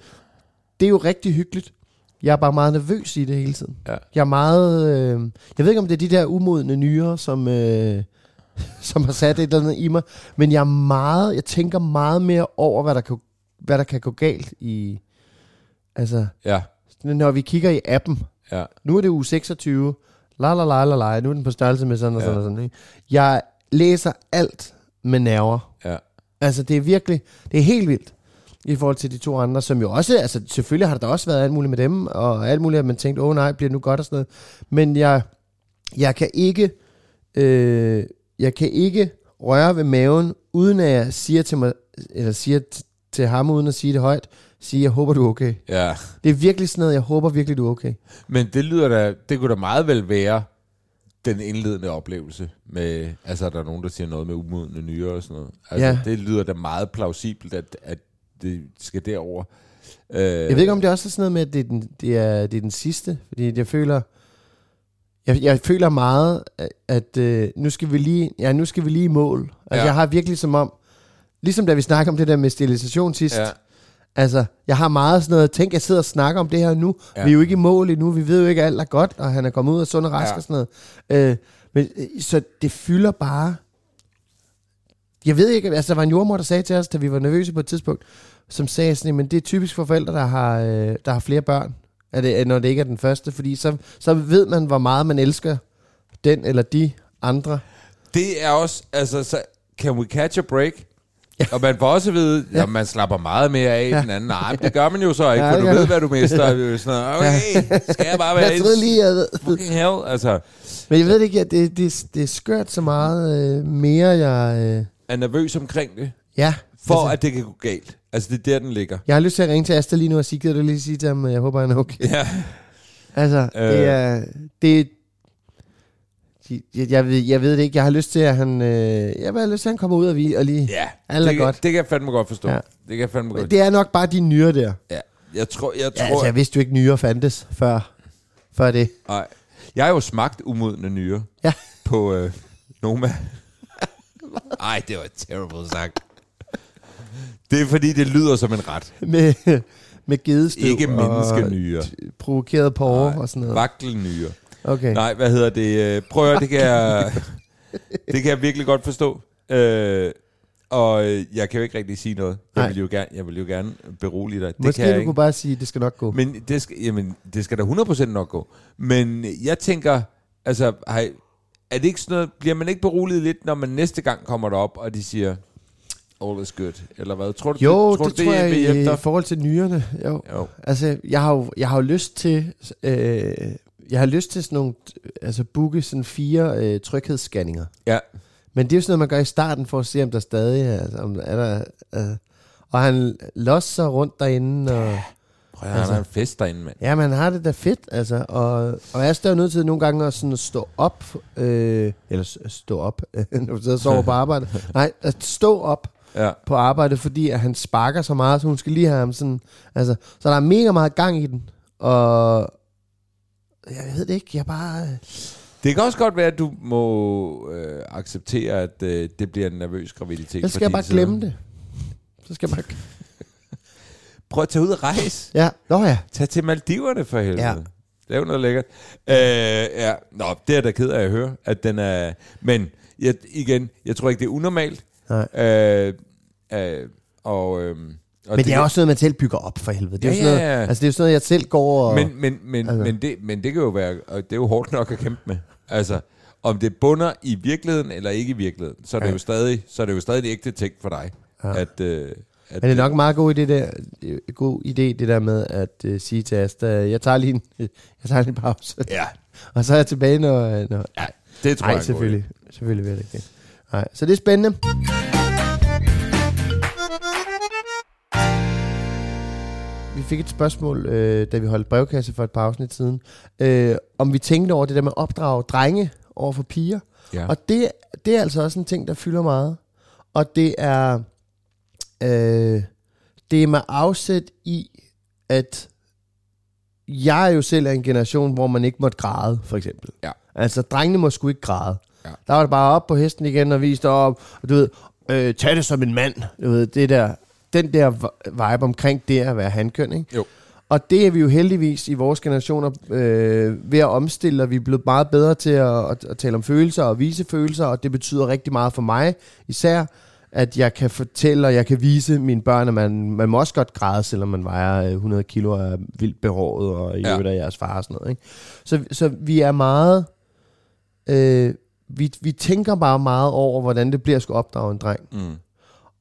Speaker 2: det er jo rigtig hyggeligt. Jeg er bare meget nervøs i det hele tiden.
Speaker 1: Ja.
Speaker 2: Jeg er meget... Øh, jeg ved ikke, om det er de der umodne nyere, som, øh, som har sat et eller andet i mig. Men jeg er meget... Jeg tænker meget mere over, hvad der kan, hvad der kan gå galt i... Altså,
Speaker 1: Ja,
Speaker 2: når vi kigger i appen.
Speaker 1: ja.
Speaker 2: Nu er det uge 26. La la la la la. Nu er den på størrelse med sådan og
Speaker 1: Ja.
Speaker 2: sådan og sådan. Ikke? Jeg læser alt med nerver.
Speaker 1: Ja.
Speaker 2: Altså, det er virkelig, det er helt vildt i forhold til de to andre, som jo også, altså selvfølgelig har der også været alt muligt med dem, og alt muligt, at man tænkte, åh oh, nej, bliver nu godt og sådan noget. Men jeg, jeg kan ikke, øh, jeg kan ikke røre ved maven, uden at jeg siger til mig, eller siger til ham, uden at sige det højt, sige, jeg håber, du er okay.
Speaker 1: ja.
Speaker 2: Det er virkelig sådan noget, jeg håber virkelig, du er okay.
Speaker 1: Men det lyder da, det kunne da meget vel være den indledende oplevelse med, altså der er nogen, der siger noget med umodne nyere og sådan noget. Altså,
Speaker 2: Ja.
Speaker 1: det lyder da meget plausibelt, at, at det skal derover. Øh,
Speaker 2: Jeg ved ikke, om det også er sådan noget med, at det er den, det er, det er den sidste, fordi jeg føler, jeg, jeg føler meget, at, at øh, nu skal vi lige, ja, nu skal vi lige i mål. Altså,
Speaker 1: Ja.
Speaker 2: ja. jeg har virkelig som om, ligesom da vi snakker om det der med sterilisation sidst,
Speaker 1: Ja,
Speaker 2: altså, jeg har meget sådan noget, tænk, jeg sidder og snakker om det her nu,
Speaker 1: Ja.
Speaker 2: vi er jo ikke i mål endnu, vi ved jo ikke, at alt er godt, og han er kommet ud af sund og rask
Speaker 1: Ja.
Speaker 2: ja. og sådan noget. Øh, men, øh, så det fylder bare, jeg ved ikke, altså der var en jordmor, der sagde til os, da vi var nervøse på et tidspunkt, som sagde sådan, men det er typisk for forældre, der har, øh, der har flere børn. Er det, når det ikke er den første? Fordi så, så ved man, hvor meget man elsker den eller de andre.
Speaker 1: Det er også, altså, så can we catch a break? Ja. Og man får også at vide, ja. at man slapper meget mere af ja. den anden. Nej, det gør man jo så ikke,
Speaker 2: Ja,
Speaker 1: for du ved, hvad du mister. Sådan, okay, skal jeg bare være
Speaker 2: Jeg troede lige, jeg ved.
Speaker 1: fucking hell? Altså,
Speaker 2: Men jeg ved ikke, ja, det, det, det er skørt så meget øh, mere, jeg... Øh,
Speaker 1: er nervøs omkring det,
Speaker 2: ja,
Speaker 1: for
Speaker 2: altså,
Speaker 1: at det kan gå galt. Altså, det er der, den ligger.
Speaker 2: jeg har lyst til at ringe til Asta lige nu og sige, gider du lige sige til ham, at jeg håber, han er okay.
Speaker 1: Ja.
Speaker 2: Altså, øh. det er... Det, jeg, jeg, ved, jeg ved det ikke. Jeg har lyst til, at han, øh, jeg har lyst til, at han kommer ud og, vi, og lige...
Speaker 1: Ja,
Speaker 2: Alt
Speaker 1: det,
Speaker 2: godt.
Speaker 1: det kan jeg fandme godt forstå.
Speaker 2: Ja.
Speaker 1: Ja. Det kan jeg fandme godt.
Speaker 2: Det er nok bare de nyere der.
Speaker 1: Ja. Jeg tror, jeg
Speaker 2: Ja,
Speaker 1: tror,
Speaker 2: altså, jeg vidste jo ikke, nyere fandtes før, før det.
Speaker 1: Nej. Jeg har jo smagt umodne nyre
Speaker 2: Ja.
Speaker 1: på øh, Noma. Ej, det var terrible sagt. Det er fordi, det lyder som en ret.
Speaker 2: Med, med gedestøv
Speaker 1: Ikke
Speaker 2: og
Speaker 1: menneskenyre.
Speaker 2: provokeret
Speaker 1: Nej,
Speaker 2: og sådan noget.
Speaker 1: Vakkelnyre.
Speaker 2: Okay.
Speaker 1: Nej, hvad hedder det? Øh, Prøv at høre, det kan jeg, det kan jeg virkelig godt forstå. Øh, og øh, jeg kan jo ikke rigtig sige noget. Jeg vil jo gerne, jeg vil jo gerne berolige dig. Det
Speaker 2: Måske
Speaker 1: kan jeg
Speaker 2: du
Speaker 1: ikke.
Speaker 2: kunne bare sige, at det skal nok gå.
Speaker 1: Men det skal, jamen, det skal da 100% nok gå. Men jeg tænker, altså, hej, er det ikke sådan noget, bliver man ikke beroliget lidt, når man næste gang kommer derop, og de siger, all is good, eller hvad? Tror du,
Speaker 2: Jo,
Speaker 1: tror
Speaker 2: det,
Speaker 1: du,
Speaker 2: tror jeg i
Speaker 1: dig?
Speaker 2: forhold til nyrerne. Jo.
Speaker 1: Jo.
Speaker 2: Altså, jeg har jo jeg har jo lyst til... Øh, jeg har lyst til sådan nogle... Altså, booke sådan fire øh, tryghedsscanninger.
Speaker 1: Ja,
Speaker 2: Men det er jo sådan noget, man gør i starten, for at se, om der stadig er... Altså, om er der, øh, og han losser rundt derinde, og...
Speaker 1: prøv at
Speaker 2: Altså-
Speaker 1: han har en fest derinde, mand.
Speaker 2: Ja, man har det da fedt, altså. Og, og jeg står nødt til nogle gange at, sådan at stå op, øh, eller stå op, når du sidder og sover på arbejde. Nej, at stå op
Speaker 1: Ja.
Speaker 2: på arbejde, fordi at han sparker så meget, så hun skal lige have ham sådan... Altså, så der er mega meget gang i den, og... Jeg ved det ikke, jeg bare...
Speaker 1: Det kan også godt være, at du må øh, acceptere, at øh, det bliver en nervøs graviditet.
Speaker 2: Så skal jeg bare
Speaker 1: side.
Speaker 2: glemme det. Så skal jeg bare...
Speaker 1: Prøv at tage ud og rejse.
Speaker 2: Ja, nå ja.
Speaker 1: Tag til Maldiverne for helvede.
Speaker 2: Ja.
Speaker 1: Lav noget lækkert. Øh, ja. Nå, det er da ked af at høre, at den er... Men jeg, igen, jeg tror ikke, det er unormalt.
Speaker 2: Nej.
Speaker 1: Øh, øh, og, øh, og
Speaker 2: Men det er også noget, man selv bygger op for helvede. Det er
Speaker 1: Ja,
Speaker 2: jo sådan
Speaker 1: ja,
Speaker 2: noget,
Speaker 1: ja.
Speaker 2: altså, det er jo sådan noget, jeg selv går og...
Speaker 1: Men, men, men,
Speaker 2: Altså.
Speaker 1: men, det, men det kan jo være... Og det er jo hårdt nok at kæmpe med. Altså, om det bunder i virkeligheden eller ikke i virkeligheden, så er det,
Speaker 2: Ja.
Speaker 1: jo, stadig, så er det jo stadig et ægte ting for dig.
Speaker 2: Ja.
Speaker 1: Ja. At, øh, at
Speaker 2: Men det er nok en meget god idé, der, øh, god idé, det der med at uh, sige til Asta, jeg tager lige en, jeg tager lige en pause.
Speaker 1: Ja,
Speaker 2: Og så er jeg tilbage, når... når
Speaker 1: ja det tror
Speaker 2: nej,
Speaker 1: jeg er en
Speaker 2: selvfølgelig. Selvfølgelig vil jeg ikke det. Nej, så det er spændende. Vi fik et spørgsmål, øh, da vi holdt brevkasse for et par afsnit siden, øh, om vi tænkte over det der med at opdrage drenge over for piger.
Speaker 1: Ja.
Speaker 2: Og det, det er altså også en ting, der fylder meget. Og det er, øh, det er med afsæt i, at jeg er jo selv af en generation, hvor man ikke måtte græde, for eksempel.
Speaker 1: Ja.
Speaker 2: Altså, drengene må sgu ikke græde.
Speaker 1: Ja.
Speaker 2: Der var det bare op på hesten igen og viste op, og du ved, øh, tag det som en mand. Du ved, det der, den der vibe omkring det at være handkøn, ikke?
Speaker 1: Jo.
Speaker 2: Og det er vi jo heldigvis i vores generationer øh, ved at omstille, og vi er blevet meget bedre til at, at, at tale om følelser og vise følelser, og det betyder rigtig meget for mig især, at jeg kan fortælle, og jeg kan vise mine børn, at man, man må også godt græde, selvom man vejer øh, 100 kilo og er vildt behåret, og i
Speaker 1: Ja.
Speaker 2: øvrigt af jeres far og sådan noget. Ikke? Så, så vi er meget... Øh, vi, vi tænker bare meget over, hvordan det bliver at skulle opdrage en dreng.
Speaker 1: Mm.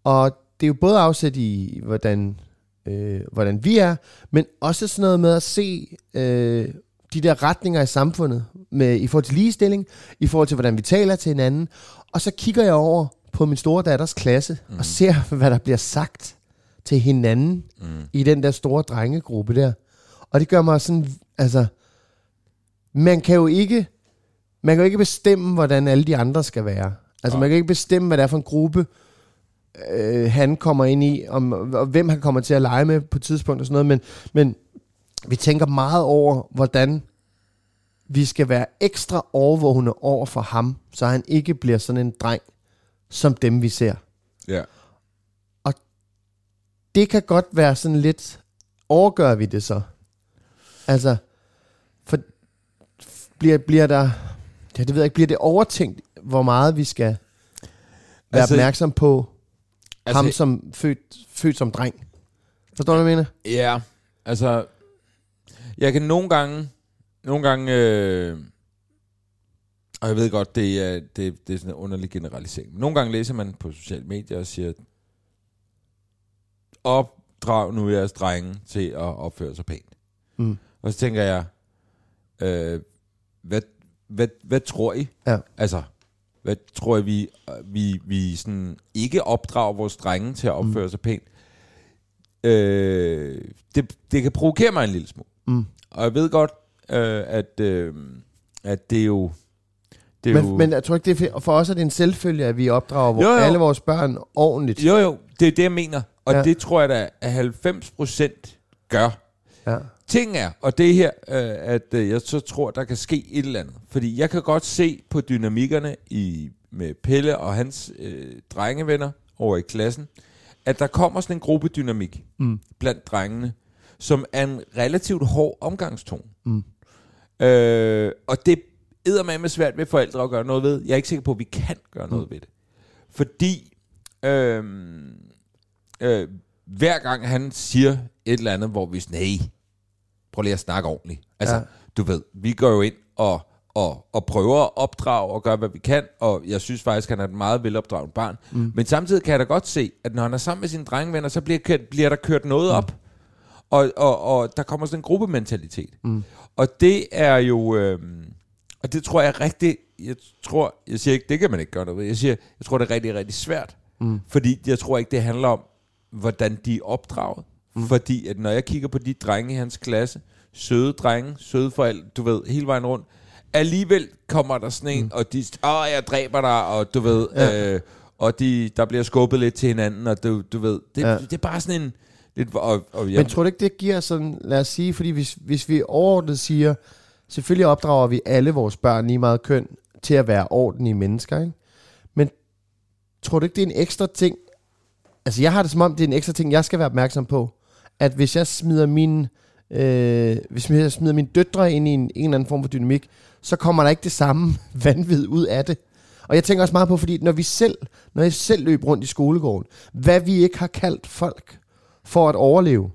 Speaker 2: Og det er jo både afsæt i, hvordan, øh, hvordan vi er, men også sådan noget med at se øh, de der retninger i samfundet, med, i forhold til ligestilling, i forhold til, hvordan vi taler til hinanden. Og så kigger jeg over på min store datters klasse, mm. og ser, hvad der bliver sagt til hinanden
Speaker 1: Mm.
Speaker 2: i den der store drengegruppe der. Og det gør mig sådan, altså, man kan jo ikke, man kan jo ikke bestemme, hvordan alle de andre skal være. Altså,
Speaker 1: Nej.
Speaker 2: man kan ikke bestemme, hvad det er for en gruppe, øh, han kommer ind i, om, og hvem han kommer til at lege med på et tidspunkt og sådan noget, men, men vi tænker meget over, hvordan vi skal være ekstra overvågende over for ham, så han ikke bliver sådan en dreng, som dem vi ser.
Speaker 1: Ja.
Speaker 2: Det kan godt være sådan lidt, overgør vi det så? Altså, for bliver, bliver der, ja, det ved jeg ikke, bliver det overtænkt, hvor meget vi skal være Altså- opmærksom på altså, ham som født, født som dreng? Forstår du, hvad jeg mener?
Speaker 1: Ja, altså... Jeg kan nogle gange, nogle gange, øh, og jeg ved godt, det er, det, det er sådan en underlig generalisering. Nogle gange læser man på sociale medier og siger, opdrag nu jeres drenge til at opføre sig pænt.
Speaker 2: Mm.
Speaker 1: Og så tænker jeg, øh, hvad, hvad, hvad tror I?
Speaker 2: Ja.
Speaker 1: Altså, hvad tror I, vi, vi, vi sådan ikke opdrager vores drenge til at opføre mm. sig pænt? Øh, det, det kan provokere mig en lille smule.
Speaker 2: Mm.
Speaker 1: Og jeg ved godt, øh, at, øh, at det er jo... Det er
Speaker 2: Men,
Speaker 1: jo
Speaker 2: men jeg tror ikke, det er for, os er det en selvfølge, at vi opdrager
Speaker 1: Jo,
Speaker 2: jo, alle vores børn ordentligt.
Speaker 1: Jo, jo, det er det, jeg mener. Og ja.
Speaker 2: Ja.
Speaker 1: det tror jeg da, at 90 procent gør.
Speaker 2: Ja.
Speaker 1: Ting er, og det er her, øh, at øh, jeg så tror, der kan ske et eller andet. Fordi jeg kan godt se på dynamikkerne i, med Pelle og hans øh, drengevenner over i klassen, at der kommer sådan en gruppedynamik
Speaker 2: Mm.
Speaker 1: blandt drengene, som er en relativt hård omgangstone.
Speaker 2: Mm.
Speaker 1: Øh, og det er med svært ved forældre at gøre noget ved. Jeg er ikke sikker på, at vi kan gøre noget
Speaker 2: Mm.
Speaker 1: ved det. Fordi øh, øh, hver gang han siger et eller andet, hvor vi sådan, hey, prøv lige at snakke ordentligt. Altså, ja. Du ved, vi går jo ind og, og, og prøver at opdrage og gøre, hvad vi kan, og jeg synes faktisk, han er et meget velopdraget barn. Mm. Men samtidig kan jeg da godt se, at når han er sammen med sine drengevenner, så bliver, kørt, bliver der kørt noget op, og, og, og der kommer sådan en gruppementalitet. Mm. Og det er jo... Øh, og det tror jeg er rigtig... Jeg tror... Jeg siger ikke, det kan man ikke gøre noget ved. Jeg siger, jeg tror, det er rigtig, rigtig svært. Mm. Fordi jeg tror ikke, det handler om, hvordan de er opdraget. Fordi at når jeg kigger på de drenge i hans klasse, søde drenge, søde forældre, du ved, hele vejen rundt, alligevel kommer der sådan en, mm. og de, åh, jeg dræber dig, og du ved, ja. øh, og de, der bliver skubbet lidt til hinanden, og du, du ved, det, ja.
Speaker 2: Ja.
Speaker 1: det er bare sådan en, lidt, og, og jeg,
Speaker 2: Men tror du ikke, det giver sådan, lad os sige, fordi hvis, hvis vi overordnet siger, selvfølgelig opdrager vi alle vores børn lige meget køn til at være ordentlige mennesker, ikke? Men tror du ikke, det er en ekstra ting? Altså jeg har det som om, det er en ekstra ting, jeg skal være opmærksom på. At hvis jeg smider min, øh, hvis jeg smider mine døtre ind i en, en eller anden form for dynamik, så kommer der ikke det samme vanvid ud af det. Og jeg tænker også meget på, fordi når vi selv, når jeg selv løb rundt i skolegården, hvad vi ikke har kaldt folk for at overleve,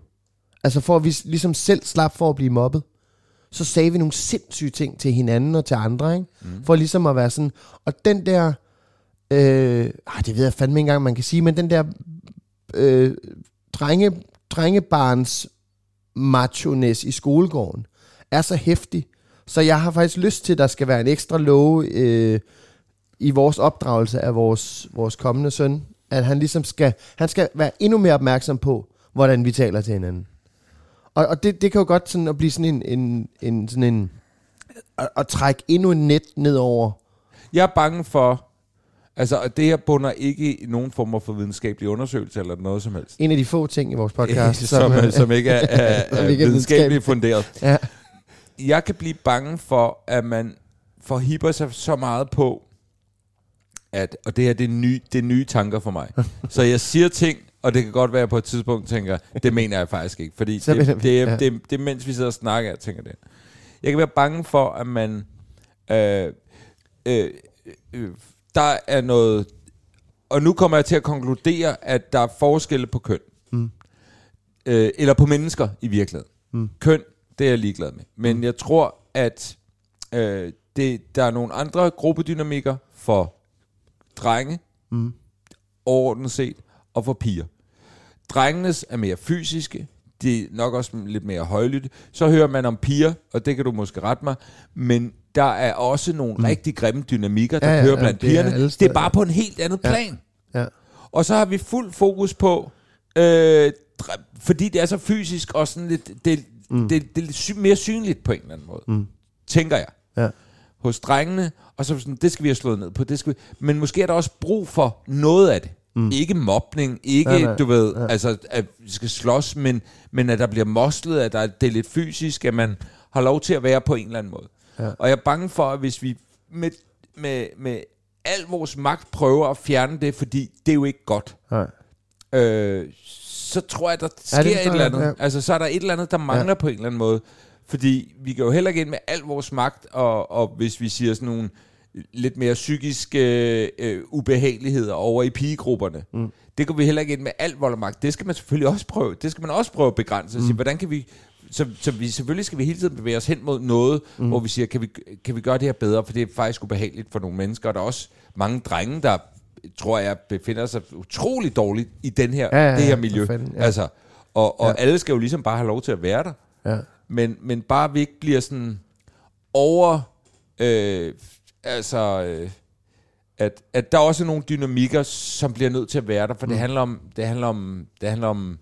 Speaker 2: altså for at vi ligesom selv slap for at blive mobbet, så sagde vi nogle sindssyge ting til hinanden og til andre, ikke? Mm. For ligesom at være sådan, og den der, øh, ah, det ved jeg fandme ikke engang, man kan sige, men den der øh, drenge, drengebarns machones i skolegården er så hæftig, så jeg har faktisk lyst til, at der skal være en ekstra love øh, i vores opdragelse af vores, vores kommende søn, at han ligesom skal, han skal være endnu mere opmærksom på, hvordan vi taler til hinanden. Og, og det, det kan jo godt sådan at blive sådan en, en, en sådan en, at, at trække endnu en net ned over.
Speaker 1: Jeg er bange for, altså det her bunder ikke i nogen former for videnskabelig undersøgelse eller noget som helst.
Speaker 2: En af de få ting i vores podcast,
Speaker 1: som, som, som ikke er, er, er videnskabeligt funderet.
Speaker 2: Ja.
Speaker 1: Jeg kan blive bange for, at man forhipper sig så meget på, at, og det her det er, nye, det er nye tanker for mig. så jeg siger ting, og det kan godt være, at jeg på et tidspunkt tænker, det mener jeg faktisk ikke. Fordi det, det, er,
Speaker 2: ja.
Speaker 1: det, det mens vi sidder og snakker, jeg tænker det. Jeg kan være bange for, at man... Øh, øh, øh, der er noget... Og nu kommer jeg til at konkludere, at der er forskelle på køn.
Speaker 2: Mm.
Speaker 1: Øh, eller på mennesker i virkeligheden.
Speaker 2: Mm.
Speaker 1: Køn, det er jeg ligeglad med. Men jeg tror, at øh, det, der er nogle andre gruppedynamikker for drenge,
Speaker 2: Mm.
Speaker 1: overordnet set, og for piger. Drengenes er mere fysiske, de er nok også lidt mere højlytte. Så hører man om piger, og det kan du måske rette mig, men der er også nogle mm. rigtig grimme dynamikker, der
Speaker 2: Ja,
Speaker 1: kører
Speaker 2: ja,
Speaker 1: blandt
Speaker 2: det er
Speaker 1: pigerne.
Speaker 2: alle
Speaker 1: Det er bare på en helt andet
Speaker 2: Ja.
Speaker 1: plan.
Speaker 2: Ja.
Speaker 1: Og så har vi fuld fokus på, øh, fordi det er så fysisk og sådan lidt, det, mm. det, det er lidt sy- mere synligt på en eller anden måde,
Speaker 2: Mm.
Speaker 1: tænker jeg
Speaker 2: Ja.
Speaker 1: hos drengene, og så sådan, det skal vi have slået ned på, det skal vi. Men måske er der også brug for noget af det. Mm. Ikke mobning, ikke,
Speaker 2: Nej, nej.
Speaker 1: du ved,
Speaker 2: Ja.
Speaker 1: altså, at vi skal slås, men, men at der bliver moslet, at der, det er lidt fysisk, at man har lov til at være på en eller anden måde.
Speaker 2: Ja.
Speaker 1: Og jeg er bange for, at hvis vi med, med, med al vores magt prøver at fjerne det, fordi det er jo ikke godt,
Speaker 2: Nej.
Speaker 1: øh, så tror jeg, der sker
Speaker 2: det
Speaker 1: et eller andet.
Speaker 2: ja.
Speaker 1: Altså, så er der et eller andet, der mangler ja. på en eller anden måde. Fordi vi går jo heller ikke ind med al vores magt, og, og hvis vi siger sådan nogle lidt mere psykiske øh, ubehageligheder over i pigegrupperne, mm. det går vi heller ikke ind med al vold og magt. Det skal man selvfølgelig også prøve. Det skal man også prøve at begrænse sige, hvordan kan vi så, så vi, selvfølgelig skal vi hele tiden bevæge os hen mod noget, mm. hvor vi siger, kan vi, kan vi gøre det her bedre, for det er faktisk ubehageligt for nogle mennesker, og der er også mange drenge, der tror jeg befinder sig utrolig dårligt i den her,
Speaker 2: Ja, ja, ja,
Speaker 1: det her miljø.
Speaker 2: fanden, ja.
Speaker 1: Altså, og, og
Speaker 2: Ja.
Speaker 1: alle skal jo ligesom bare have lov til at være der.
Speaker 2: Ja.
Speaker 1: Men, men bare vi ikke bliver sådan over... Øh, altså... Øh, at, at der er også nogle dynamikker, som bliver nødt til at være der, for mm. det handler om... Det handler om... Det handler om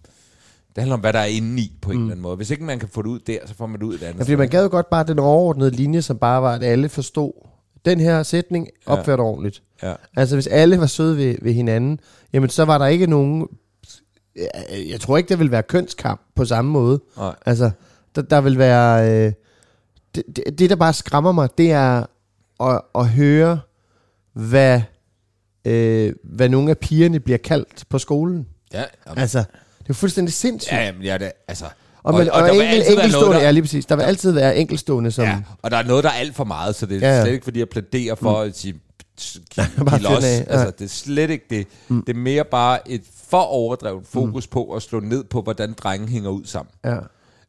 Speaker 1: det handler om, hvad der er inde i på en mm. eller anden måde. Hvis ikke man kan få det ud der, så får man det ud et andet
Speaker 2: Ja, fordi man gad jo godt bare den overordnede linje, som bare var, at alle forstod den her sætning opført ja. ordentligt.
Speaker 1: Ja.
Speaker 2: Altså hvis alle var søde ved, ved hinanden, jamen så var der ikke nogen... Jeg, jeg tror ikke, der vil være kønskamp på samme måde.
Speaker 1: Nej.
Speaker 2: Altså, der, der vil være... Øh, det, det, det, der bare skræmmer mig, det er at, at høre, hvad, øh, hvad nogle af pigerne bliver kaldt på skolen.
Speaker 1: Ja, jamen,
Speaker 2: Altså, jo fuldstændig sindssygt.
Speaker 1: ja, jamen, ja, det, altså...
Speaker 2: Og, men, og, og
Speaker 1: der vil
Speaker 2: enkel,
Speaker 1: altid være noget,
Speaker 2: enkeltstående,
Speaker 1: der-
Speaker 2: ja lige præcis, der vil altid være enkeltstående, som...
Speaker 1: Ja, og der er noget, der er alt for meget, så det er
Speaker 2: Ja,
Speaker 1: ja,
Speaker 2: ja.
Speaker 1: slet ikke, fordi jeg plæderer for at sige,
Speaker 2: Bare
Speaker 1: los.
Speaker 2: af, ja.
Speaker 1: Altså, det er slet ikke det. Mm. Det er mere bare et for overdrevet fokus mm. på at slå ned på, hvordan drengen hænger ud sammen.
Speaker 2: ja.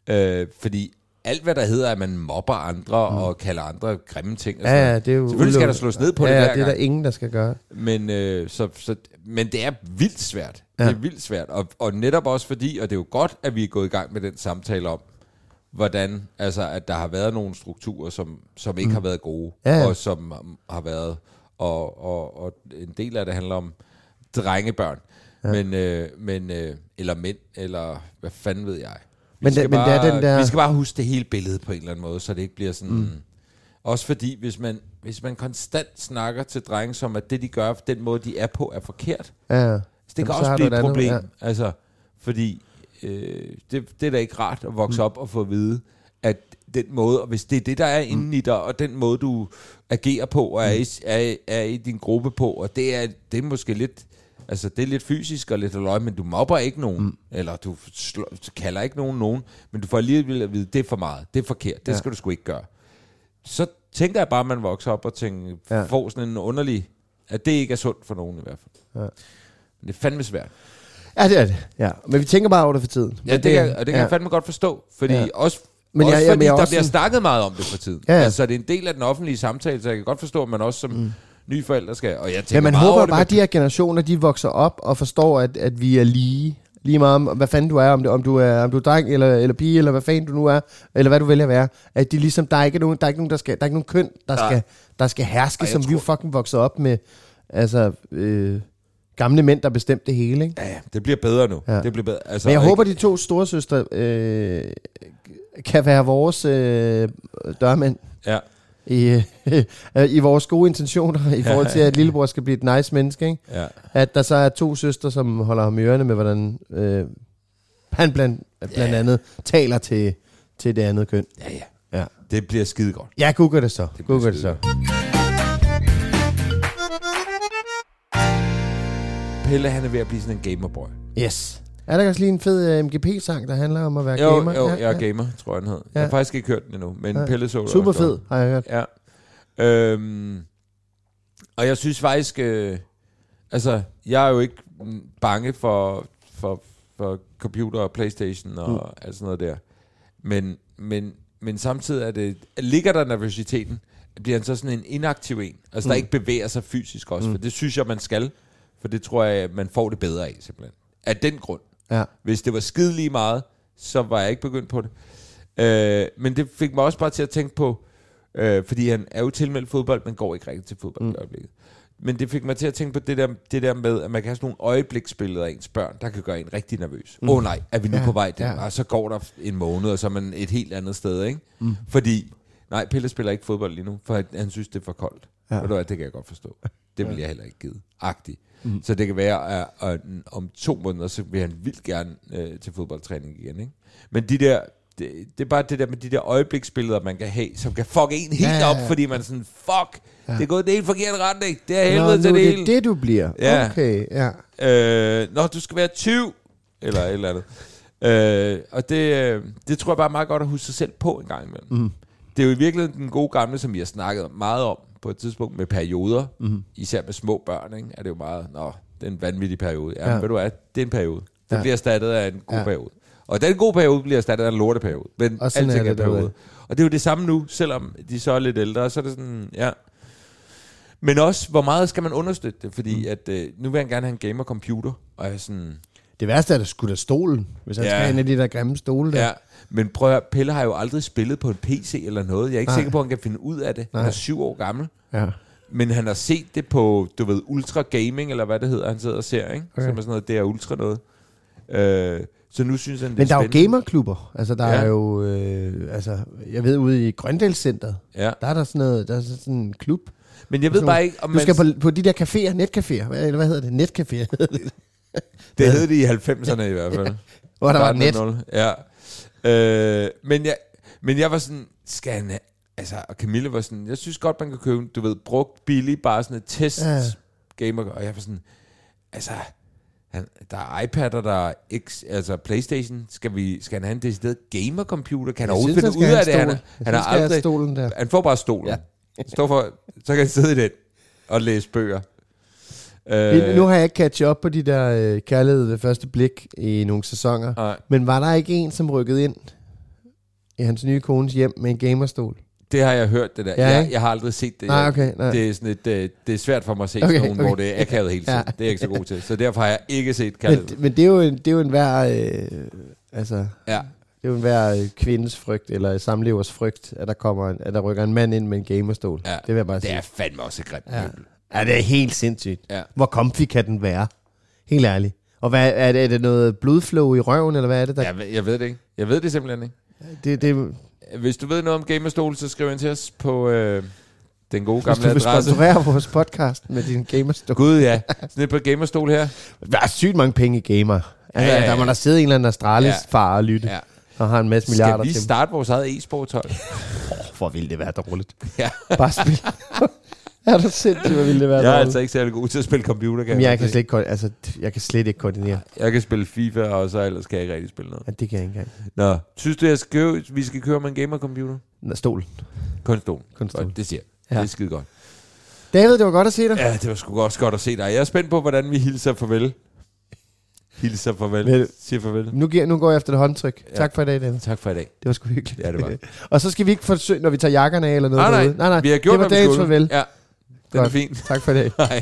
Speaker 1: Øh, fordi alt, hvad der hedder, at man mobber andre mm. og kalder andre grimme ting. Og
Speaker 2: Ja,
Speaker 1: sådan
Speaker 2: ja, det er jo
Speaker 1: Selvfølgelig skal der slås ned på
Speaker 2: ja,
Speaker 1: det
Speaker 2: ja,
Speaker 1: hver
Speaker 2: det er der
Speaker 1: gang.
Speaker 2: ingen, der skal gøre.
Speaker 1: Men, øh, så, så, men det er vildt svært.
Speaker 2: Ja.
Speaker 1: Det er vildt svært. Og, og netop også fordi, og det er jo godt, at vi er gået i gang med den samtale om, hvordan, altså, at der har været nogle strukturer, som, som ikke mm. har været gode,
Speaker 2: Ja, ja.
Speaker 1: og som um, har været, og, og, og en del af det handler om drengebørn, ja. men, øh, men øh, eller mænd, eller hvad fanden ved jeg. Vi
Speaker 2: Men
Speaker 1: skal
Speaker 2: det
Speaker 1: bare,
Speaker 2: den der-
Speaker 1: Vi skal bare huske det hele billede på en eller anden måde, så det ikke bliver sådan... Mm. Også fordi, hvis man, hvis man konstant snakker til drenge, som at det, de gør, den måde, de er på, er forkert,
Speaker 2: ja.
Speaker 1: Så det
Speaker 2: Jamen,
Speaker 1: kan
Speaker 2: så
Speaker 1: også blive et
Speaker 2: et andet,
Speaker 1: problem.
Speaker 2: ja.
Speaker 1: Ja. Altså, fordi øh, det, det er da ikke rart at vokse mm. op og få at vide, at den måde, og hvis det er det, der er
Speaker 2: Mm.
Speaker 1: inde i dig, og den måde, du agerer på, og er i, er, er i din gruppe på, og det er, det er måske lidt, altså det er lidt fysisk og lidt løg, men du mobber ikke nogen, mm. eller du slår, kalder ikke nogen nogen, men du får alligevel at vide, det er for meget, det er forkert, det
Speaker 2: Ja.
Speaker 1: skal du sgu ikke gøre. Så tænker jeg bare, at man vokser op og tænker,
Speaker 2: ja.
Speaker 1: får sådan en underlig, at det ikke er sundt for nogen i hvert fald.
Speaker 2: Ja.
Speaker 1: Men det er fandme svært.
Speaker 2: Ja, det er det. Ja. Men vi tænker bare over det for tiden.
Speaker 1: Ja, det, kan, jeg- og det kan ja. jeg fandme godt forstå, fordi
Speaker 2: Ja.
Speaker 1: ja. også,
Speaker 2: Men
Speaker 1: også
Speaker 2: jeg-
Speaker 1: jeg,
Speaker 2: jeg-
Speaker 1: fordi
Speaker 2: jeg er
Speaker 1: der
Speaker 2: også
Speaker 1: bliver snakket meget om det for tiden.
Speaker 2: Ja, ja.
Speaker 1: Altså, det er en del af den offentlige samtale, så jeg kan godt forstå, at man også som mm. nye forældre skal... Og jeg tænker
Speaker 2: Ja, man
Speaker 1: meget
Speaker 2: håber
Speaker 1: det
Speaker 2: bare, at de her generationer, de vokser op og forstår, at, at vi er lige. Lige meget om, hvad fanden du er, om, det, om du er, om du er dreng eller, eller pige, eller hvad fanden du nu er, eller hvad du vælger at være. At de ligesom, der er ikke nogen, der er ikke nogen, der skal, der er ikke nogen køn, der
Speaker 1: Nej.
Speaker 2: skal, der skal herske,
Speaker 1: Ej, jeg
Speaker 2: som vi jo
Speaker 1: tror-
Speaker 2: fucking vokset op med. Altså, øh, gamle mænd, der bestemte det hele, ikke?
Speaker 1: Ja, ja, det bliver bedre nu.
Speaker 2: Ja.
Speaker 1: Det bliver bedre. Altså,
Speaker 2: Men jeg
Speaker 1: og
Speaker 2: håber,
Speaker 1: ikke,
Speaker 2: de to storesøstre øh, kan være vores øh, dørmænd
Speaker 1: Ja,
Speaker 2: i, øh, i vores gode intentioner i forhold til, at lillebror skal blive et nice menneske, ikke?
Speaker 1: ja.
Speaker 2: At der så er to søstre, som holder ham i ørerne med, hvordan øh, han blandt, blandt
Speaker 1: Ja.
Speaker 2: andet taler til, til det andet køn.
Speaker 1: Ja, ja.
Speaker 2: Ja,
Speaker 1: Det bliver skide godt.
Speaker 2: ja google det så.
Speaker 1: bliver
Speaker 2: Google det så.
Speaker 1: Pelle, han er ved at blive sådan en gamerboy.
Speaker 2: Yes. Er der også lige en fed uh, MGP-sang, der handler om at være
Speaker 1: Jo,
Speaker 2: gamer?
Speaker 1: jo, jeg er gamer, tror jeg, den hed. Jeg har
Speaker 2: Ja.
Speaker 1: faktisk ikke hørt den endnu, men
Speaker 2: Ja.
Speaker 1: Pelle så det
Speaker 2: Super fed, har jeg hørt.
Speaker 1: Ja. Øhm, og jeg synes faktisk, øh, altså, jeg er jo ikke bange for, for, for computer og Playstation og mm. alt sådan noget der. Men, men, men samtidig er det, ligger der nervøsiteten, bliver han så sådan en inaktiv en, altså mm. der ikke bevæger sig fysisk også, mm. for det synes jeg, man skal, for det tror jeg, man får det bedre af simpelthen. Af den grund.
Speaker 2: Ja.
Speaker 1: Hvis det var skide lige meget, så var jeg ikke begyndt på det. Øh, men det fik mig også bare til at tænke på, øh, fordi han er jo tilmeldt fodbold, men går ikke rigtig til fodbold mm. i øjeblikket. Men det fik mig til at tænke på det der, det der med, at man kan have sådan nogle øjebliksbilleder af ens børn, der kan gøre en rigtig nervøs. Åh mm. oh, nej, er vi nu
Speaker 2: Ja,
Speaker 1: på vej der?
Speaker 2: ja.
Speaker 1: Og så går der en måned, og så er man et helt andet sted, ikke? Mm. Fordi, nej, Pelle spiller ikke fodbold lige nu, for han, synes, det er for koldt.
Speaker 2: Ja.
Speaker 1: Og det kan jeg godt forstå. Det vil jeg heller ikke give. Agtigt. Mm. Så det kan være, at, at om to måneder, så vil han vildt gerne øh, til fodboldtræning igen. Ikke? Men de der, det, det er bare det der med de der øjebliksbilleder, man kan have, som kan fuck en helt
Speaker 2: Ja,
Speaker 1: ja,
Speaker 2: ja,
Speaker 1: op,
Speaker 2: ja.
Speaker 1: fordi man er sådan, fuck, ja. det er gået det helt forkerte retning. Det er helvede til
Speaker 2: er
Speaker 1: det
Speaker 2: det
Speaker 1: hele.
Speaker 2: det, du bliver.
Speaker 1: Ja.
Speaker 2: Okay, ja.
Speaker 1: Øh, Nå, du skal være 20, eller et eller andet. Øh, og det, øh, det tror jeg bare er meget godt at huske sig selv på en gang imellem. Mm. Det er jo i virkeligheden den gode gamle, som vi har snakket meget om på et tidspunkt med perioder. Mm. Især med små børn, ikke? er det jo meget, nå, det er en vanvittig periode. Ja,
Speaker 2: Ja.
Speaker 1: ved du hvad, det er en periode. Det
Speaker 2: Ja.
Speaker 1: bliver erstattet af en god
Speaker 2: Ja.
Speaker 1: periode. Og den gode periode bliver erstattet af en lorteperiode. Men
Speaker 2: Og sådan er, det
Speaker 1: periode.
Speaker 2: derude.
Speaker 1: Og det er jo det samme nu, selvom de så er lidt ældre, så er det sådan, ja. Men også, hvor meget skal man understøtte det? Fordi
Speaker 2: Mm.
Speaker 1: at, øh, nu vil han gerne have en gamer-computer, og jeg er sådan,
Speaker 2: Det værste er, at der skulle da stolen, hvis han
Speaker 1: Ja.
Speaker 2: skal have en af de der grimme stole der.
Speaker 1: ja. Men prøv at Pelle har jo aldrig spillet på en PC eller noget. Jeg er ikke
Speaker 2: Nej.
Speaker 1: sikker på, at han kan finde ud af det. Han
Speaker 2: Nej.
Speaker 1: er syv år gammel.
Speaker 2: ja.
Speaker 1: Men han har set det på, du ved, Ultra Gaming, eller hvad det hedder, han sidder og ser, ikke? Okay. Som er sådan noget, det er Ultra noget. Øh, så nu synes han, det
Speaker 2: Men der er jo
Speaker 1: spændende.
Speaker 2: gamerklubber. Altså, der
Speaker 1: Ja.
Speaker 2: er jo... Øh, altså, jeg ved, ude i Grøndalscenteret,
Speaker 1: Ja.
Speaker 2: der er der sådan noget... Der er sådan en klub.
Speaker 1: Men jeg ved bare ikke, om
Speaker 2: Du
Speaker 1: man...
Speaker 2: skal på, på de der caféer, netcaféer. Hvad, eller hvad hedder det? Netcaféer.
Speaker 1: Det hed det i 90'erne i hvert fald.
Speaker 2: Hvor der var net.
Speaker 1: Ja. Øh, men, jeg, men jeg var sådan, skal han Altså, og Camille var sådan, jeg synes godt, man kan købe, du ved, brugt billigt, bare sådan et test
Speaker 2: Ja.
Speaker 1: gamer. Og jeg var sådan, altså, han, der er iPad, og der er X, altså Playstation. Skal, vi, skal han have en decideret gamer-computer? Kan han overhovedet finde ud af det? Han, han
Speaker 2: synes,
Speaker 1: har aldrig...
Speaker 2: stolen der.
Speaker 1: Han får bare stolen. Ja. Står for, så kan han sidde i den og læse bøger.
Speaker 2: Øh. Nu har jeg ikke catch up på de der øh, kærlighed ved første blik i nogle sæsoner.
Speaker 1: nej,
Speaker 2: Men var der ikke en, som rykkede ind i hans nye kones hjem med en gamerstol?
Speaker 1: det har jeg hørt, det der.
Speaker 2: Ja,
Speaker 1: jeg, jeg har aldrig set det.
Speaker 2: Nej, okay. Nej.
Speaker 1: Det er, sådan et, øh, det er svært for mig at se
Speaker 2: Okay,
Speaker 1: okay, nogen, okay. hvor det er akavet hele tiden.
Speaker 2: Ja.
Speaker 1: Det er jeg ikke så god til. Så derfor har jeg ikke set
Speaker 2: men,
Speaker 1: kærlighed.
Speaker 2: men det er jo en, det er jo en hver, øh, altså,
Speaker 1: Ja.
Speaker 2: det er jo en hver øh, kvindes frygt, eller samlevers frygt, at der, kommer en, at der rykker en mand ind med en gamerstol.
Speaker 1: Ja.
Speaker 2: Det vil jeg bare
Speaker 1: Det
Speaker 2: sige.
Speaker 1: er fandme også et grimt
Speaker 2: Ja.
Speaker 1: møbel.
Speaker 2: Ja, det er helt sindssygt.
Speaker 1: Ja.
Speaker 2: Hvor comfy kan den være? Helt ærligt. Og hvad, er, det, er det noget blodflow i røven, eller hvad er det? Der,
Speaker 1: Jeg, ved- jeg ved det ikke. Jeg ved det simpelthen ikke.
Speaker 2: det, det,
Speaker 1: Hvis du ved noget om gamerstol, så skriv ind til os på øh, den gode
Speaker 2: hvis
Speaker 1: gamle
Speaker 2: du vil
Speaker 1: adresse.
Speaker 2: sponsorere vores podcast med din gamerstol.
Speaker 1: Gud ja, sådan et på gamerstol her.
Speaker 2: Der er sygt mange penge i gamer. Altså,
Speaker 1: Ja, ja, ja.
Speaker 2: Der må der sidde en eller anden Astralis
Speaker 1: Ja.
Speaker 2: far og lytte,
Speaker 1: Ja.
Speaker 2: og har en masse milliarder
Speaker 1: Skal vi
Speaker 2: til.
Speaker 1: starte vores eget e-sporthold?
Speaker 2: Hvor ville det være dårligt.
Speaker 1: Ja.
Speaker 2: Bare spil. er du sindssygt, hvor ville det være
Speaker 1: Jeg er altså ikke særlig god til at spille computer, kan
Speaker 2: Men jeg
Speaker 1: godt
Speaker 2: kan, slet ikke, altså, jeg kan slet ikke koordinere.
Speaker 1: Jeg kan spille FIFA, og så ellers kan jeg ikke rigtig spille noget.
Speaker 2: Ja, det kan jeg ikke engang.
Speaker 1: Nå, synes du, jeg skal, købe- vi skal køre med en gamer-computer?
Speaker 2: Nå, Stol.
Speaker 1: Kun stol.
Speaker 2: Kun stol.
Speaker 1: Det siger jeg.
Speaker 2: Ja.
Speaker 1: Det er skide godt.
Speaker 2: David, det var godt at se dig.
Speaker 1: Ja, det var sgu også godt at se dig. Jeg er spændt på, hvordan vi hilser farvel. Hilser farvel.
Speaker 2: Vel-
Speaker 1: Siger farvel.
Speaker 2: Nu, giver, nu går jeg efter det håndtryk.
Speaker 1: Ja.
Speaker 2: Tak for i dag, David.
Speaker 1: Tak for i dag.
Speaker 2: Det var sgu hyggeligt.
Speaker 1: Ja, det var.
Speaker 2: og så skal vi ikke forsøge, når vi tager jakkerne af eller noget
Speaker 1: Nej, nej.
Speaker 2: derude. nej, nej.
Speaker 1: Vi har gjort,
Speaker 2: det var
Speaker 1: hvad vi
Speaker 2: dagens
Speaker 1: skulle.
Speaker 2: farvel.
Speaker 1: Ja, den
Speaker 2: Godt.
Speaker 1: er fin.
Speaker 2: Tak for dag.
Speaker 1: Hej.